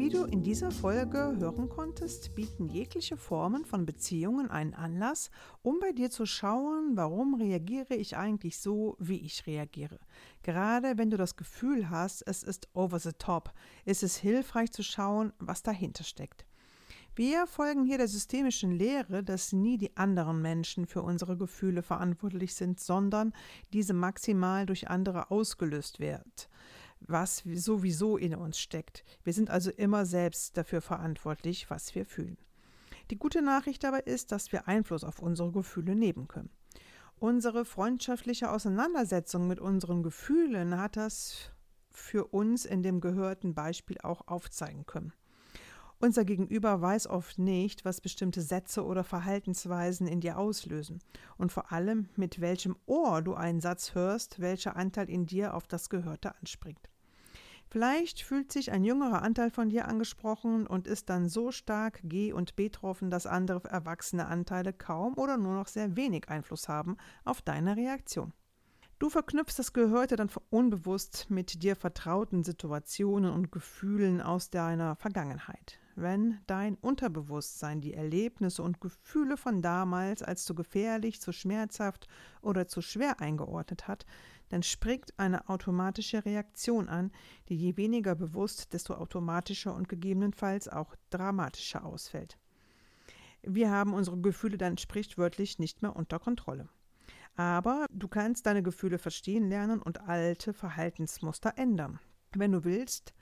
Wie du in dieser Folge hören konntest, bieten jegliche Formen von Beziehungen einen Anlass, um bei dir zu schauen, warum reagiere ich eigentlich so, wie ich reagiere. Gerade wenn du das Gefühl hast, es ist over the top, ist es hilfreich zu schauen, was dahinter steckt. Wir folgen hier der systemischen Lehre, dass nie die anderen Menschen für unsere Gefühle verantwortlich sind, sondern diese maximal durch andere ausgelöst wird, was sowieso in uns steckt. Wir sind also immer selbst dafür verantwortlich, was wir fühlen. Die gute Nachricht dabei ist, dass wir Einfluss auf unsere Gefühle nehmen können. Unsere freundschaftliche Auseinandersetzung mit unseren Gefühlen hat das für uns in dem gehörten Beispiel auch aufzeigen können. Unser Gegenüber weiß oft nicht, was bestimmte Sätze oder Verhaltensweisen in dir auslösen und vor allem, mit welchem Ohr du einen Satz hörst, welcher Anteil in dir auf das Gehörte anspringt. Vielleicht fühlt sich ein jüngerer Anteil von dir angesprochen und ist dann so stark G- und betroffen, dass andere erwachsene Anteile kaum oder nur noch sehr wenig Einfluss haben auf deine Reaktion. Du verknüpfst das Gehörte dann unbewusst mit dir vertrauten Situationen und Gefühlen aus deiner Vergangenheit. Wenn dein Unterbewusstsein die Erlebnisse und Gefühle von damals als zu gefährlich, zu schmerzhaft oder zu schwer eingeordnet hat, dann springt eine automatische Reaktion an, die je weniger bewusst, desto automatischer und gegebenenfalls auch dramatischer ausfällt. Wir haben unsere Gefühle dann sprichwörtlich nicht mehr unter Kontrolle. Aber du kannst deine Gefühle verstehen lernen und alte Verhaltensmuster ändern. Wenn du willst,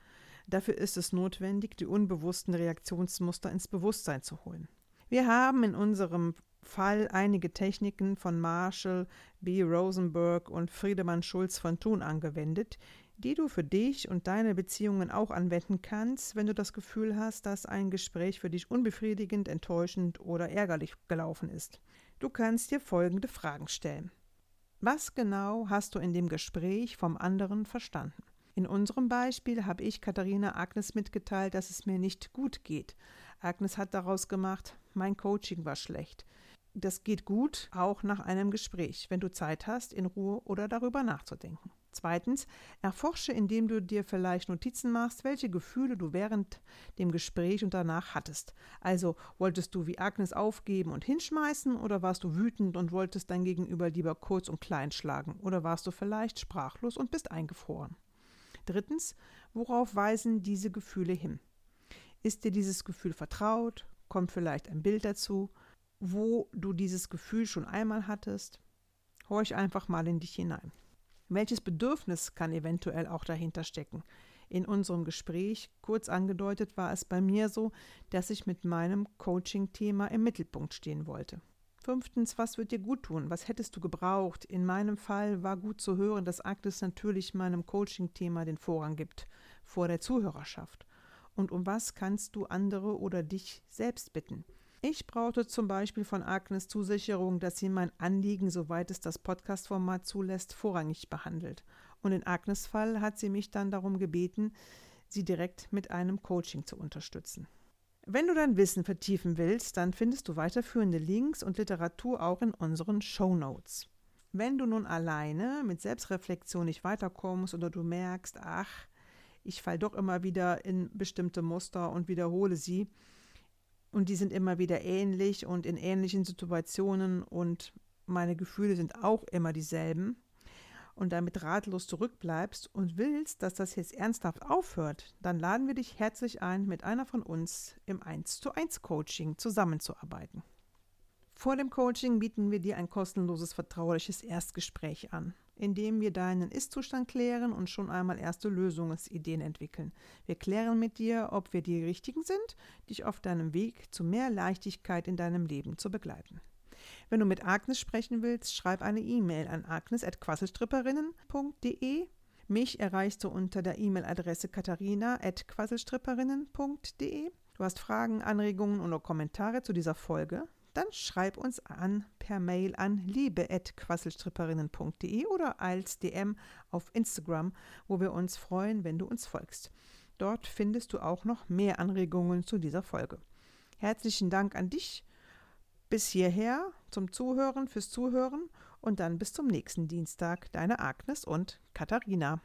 dafür ist es notwendig, die unbewussten Reaktionsmuster ins Bewusstsein zu holen. Wir haben in unserem Fall einige Techniken von Marshall B. Rosenberg und Friedemann Schulz von Thun angewendet, die du für dich und deine Beziehungen auch anwenden kannst, wenn du das Gefühl hast, dass ein Gespräch für dich unbefriedigend, enttäuschend oder ärgerlich gelaufen ist. Du kannst dir folgende Fragen stellen. Was genau hast du in dem Gespräch vom anderen verstanden? In unserem Beispiel habe ich Katharina Agnes mitgeteilt, dass es mir nicht gut geht. Agnes hat daraus gemacht, mein Coaching war schlecht. Das geht gut, auch nach einem Gespräch, wenn du Zeit hast, in Ruhe oder darüber nachzudenken. Zweitens, erforsche, indem du dir vielleicht Notizen machst, welche Gefühle du während dem Gespräch und danach hattest. Also, wolltest du wie Agnes aufgeben und hinschmeißen oder warst du wütend und wolltest dein Gegenüber lieber kurz und klein schlagen oder warst du vielleicht sprachlos und bist eingefroren? Drittens, worauf weisen diese Gefühle hin? Ist dir dieses Gefühl vertraut? Kommt vielleicht ein Bild dazu, wo du dieses Gefühl schon einmal hattest? Horch einfach mal in dich hinein. Welches Bedürfnis kann eventuell auch dahinter stecken? In unserem Gespräch, kurz angedeutet, war es bei mir so, dass ich mit meinem Coaching-Thema im Mittelpunkt stehen wollte. Fünftens, was wird dir gut tun? Was hättest du gebraucht? In meinem Fall war gut zu hören, dass Agnes natürlich meinem Coaching-Thema den Vorrang gibt, vor der Zuhörerschaft. Und um was kannst du andere oder dich selbst bitten? Ich brauchte zum Beispiel von Agnes Zusicherung, dass sie mein Anliegen, soweit es das Podcast-Format zulässt, vorrangig behandelt. Und in Agnes Fall hat sie mich dann darum gebeten, sie direkt mit einem Coaching zu unterstützen. Wenn du dein Wissen vertiefen willst, dann findest du weiterführende Links und Literatur auch in unseren Show Notes. Wenn du nun alleine mit Selbstreflexion nicht weiterkommst oder du merkst, ach, ich falle doch immer wieder in bestimmte Muster und wiederhole sie, und die sind immer wieder ähnlich und in ähnlichen Situationen und meine Gefühle sind auch immer dieselben und damit ratlos zurückbleibst und willst, dass das jetzt ernsthaft aufhört, dann laden wir dich herzlich ein, mit einer von uns im 1 zu 1 Coaching zusammenzuarbeiten. Vor dem Coaching bieten wir dir ein kostenloses vertrauliches Erstgespräch an indem wir deinen Ist-Zustand klären und schon einmal erste Lösungsideen entwickeln. Wir klären mit dir, ob wir die richtigen sind, dich auf deinem Weg zu mehr Leichtigkeit in deinem Leben zu begleiten. Wenn du mit Agnes sprechen willst, schreib eine E-Mail an agnes.quasselstripperinnen.de. Mich erreichst du unter der E-Mail-Adresse katharina.quasselstripperinnen.de. Du hast Fragen, Anregungen oder Kommentare zu dieser Folge? dann schreib uns an per Mail an liebe.quasselstripperinnen.de oder als DM auf Instagram, wo wir uns freuen, wenn du uns folgst. Dort findest du auch noch mehr Anregungen zu dieser Folge. Herzlichen Dank an dich bis hierher zum Zuhören, fürs Zuhören und dann bis zum nächsten Dienstag. Deine Agnes und Katharina.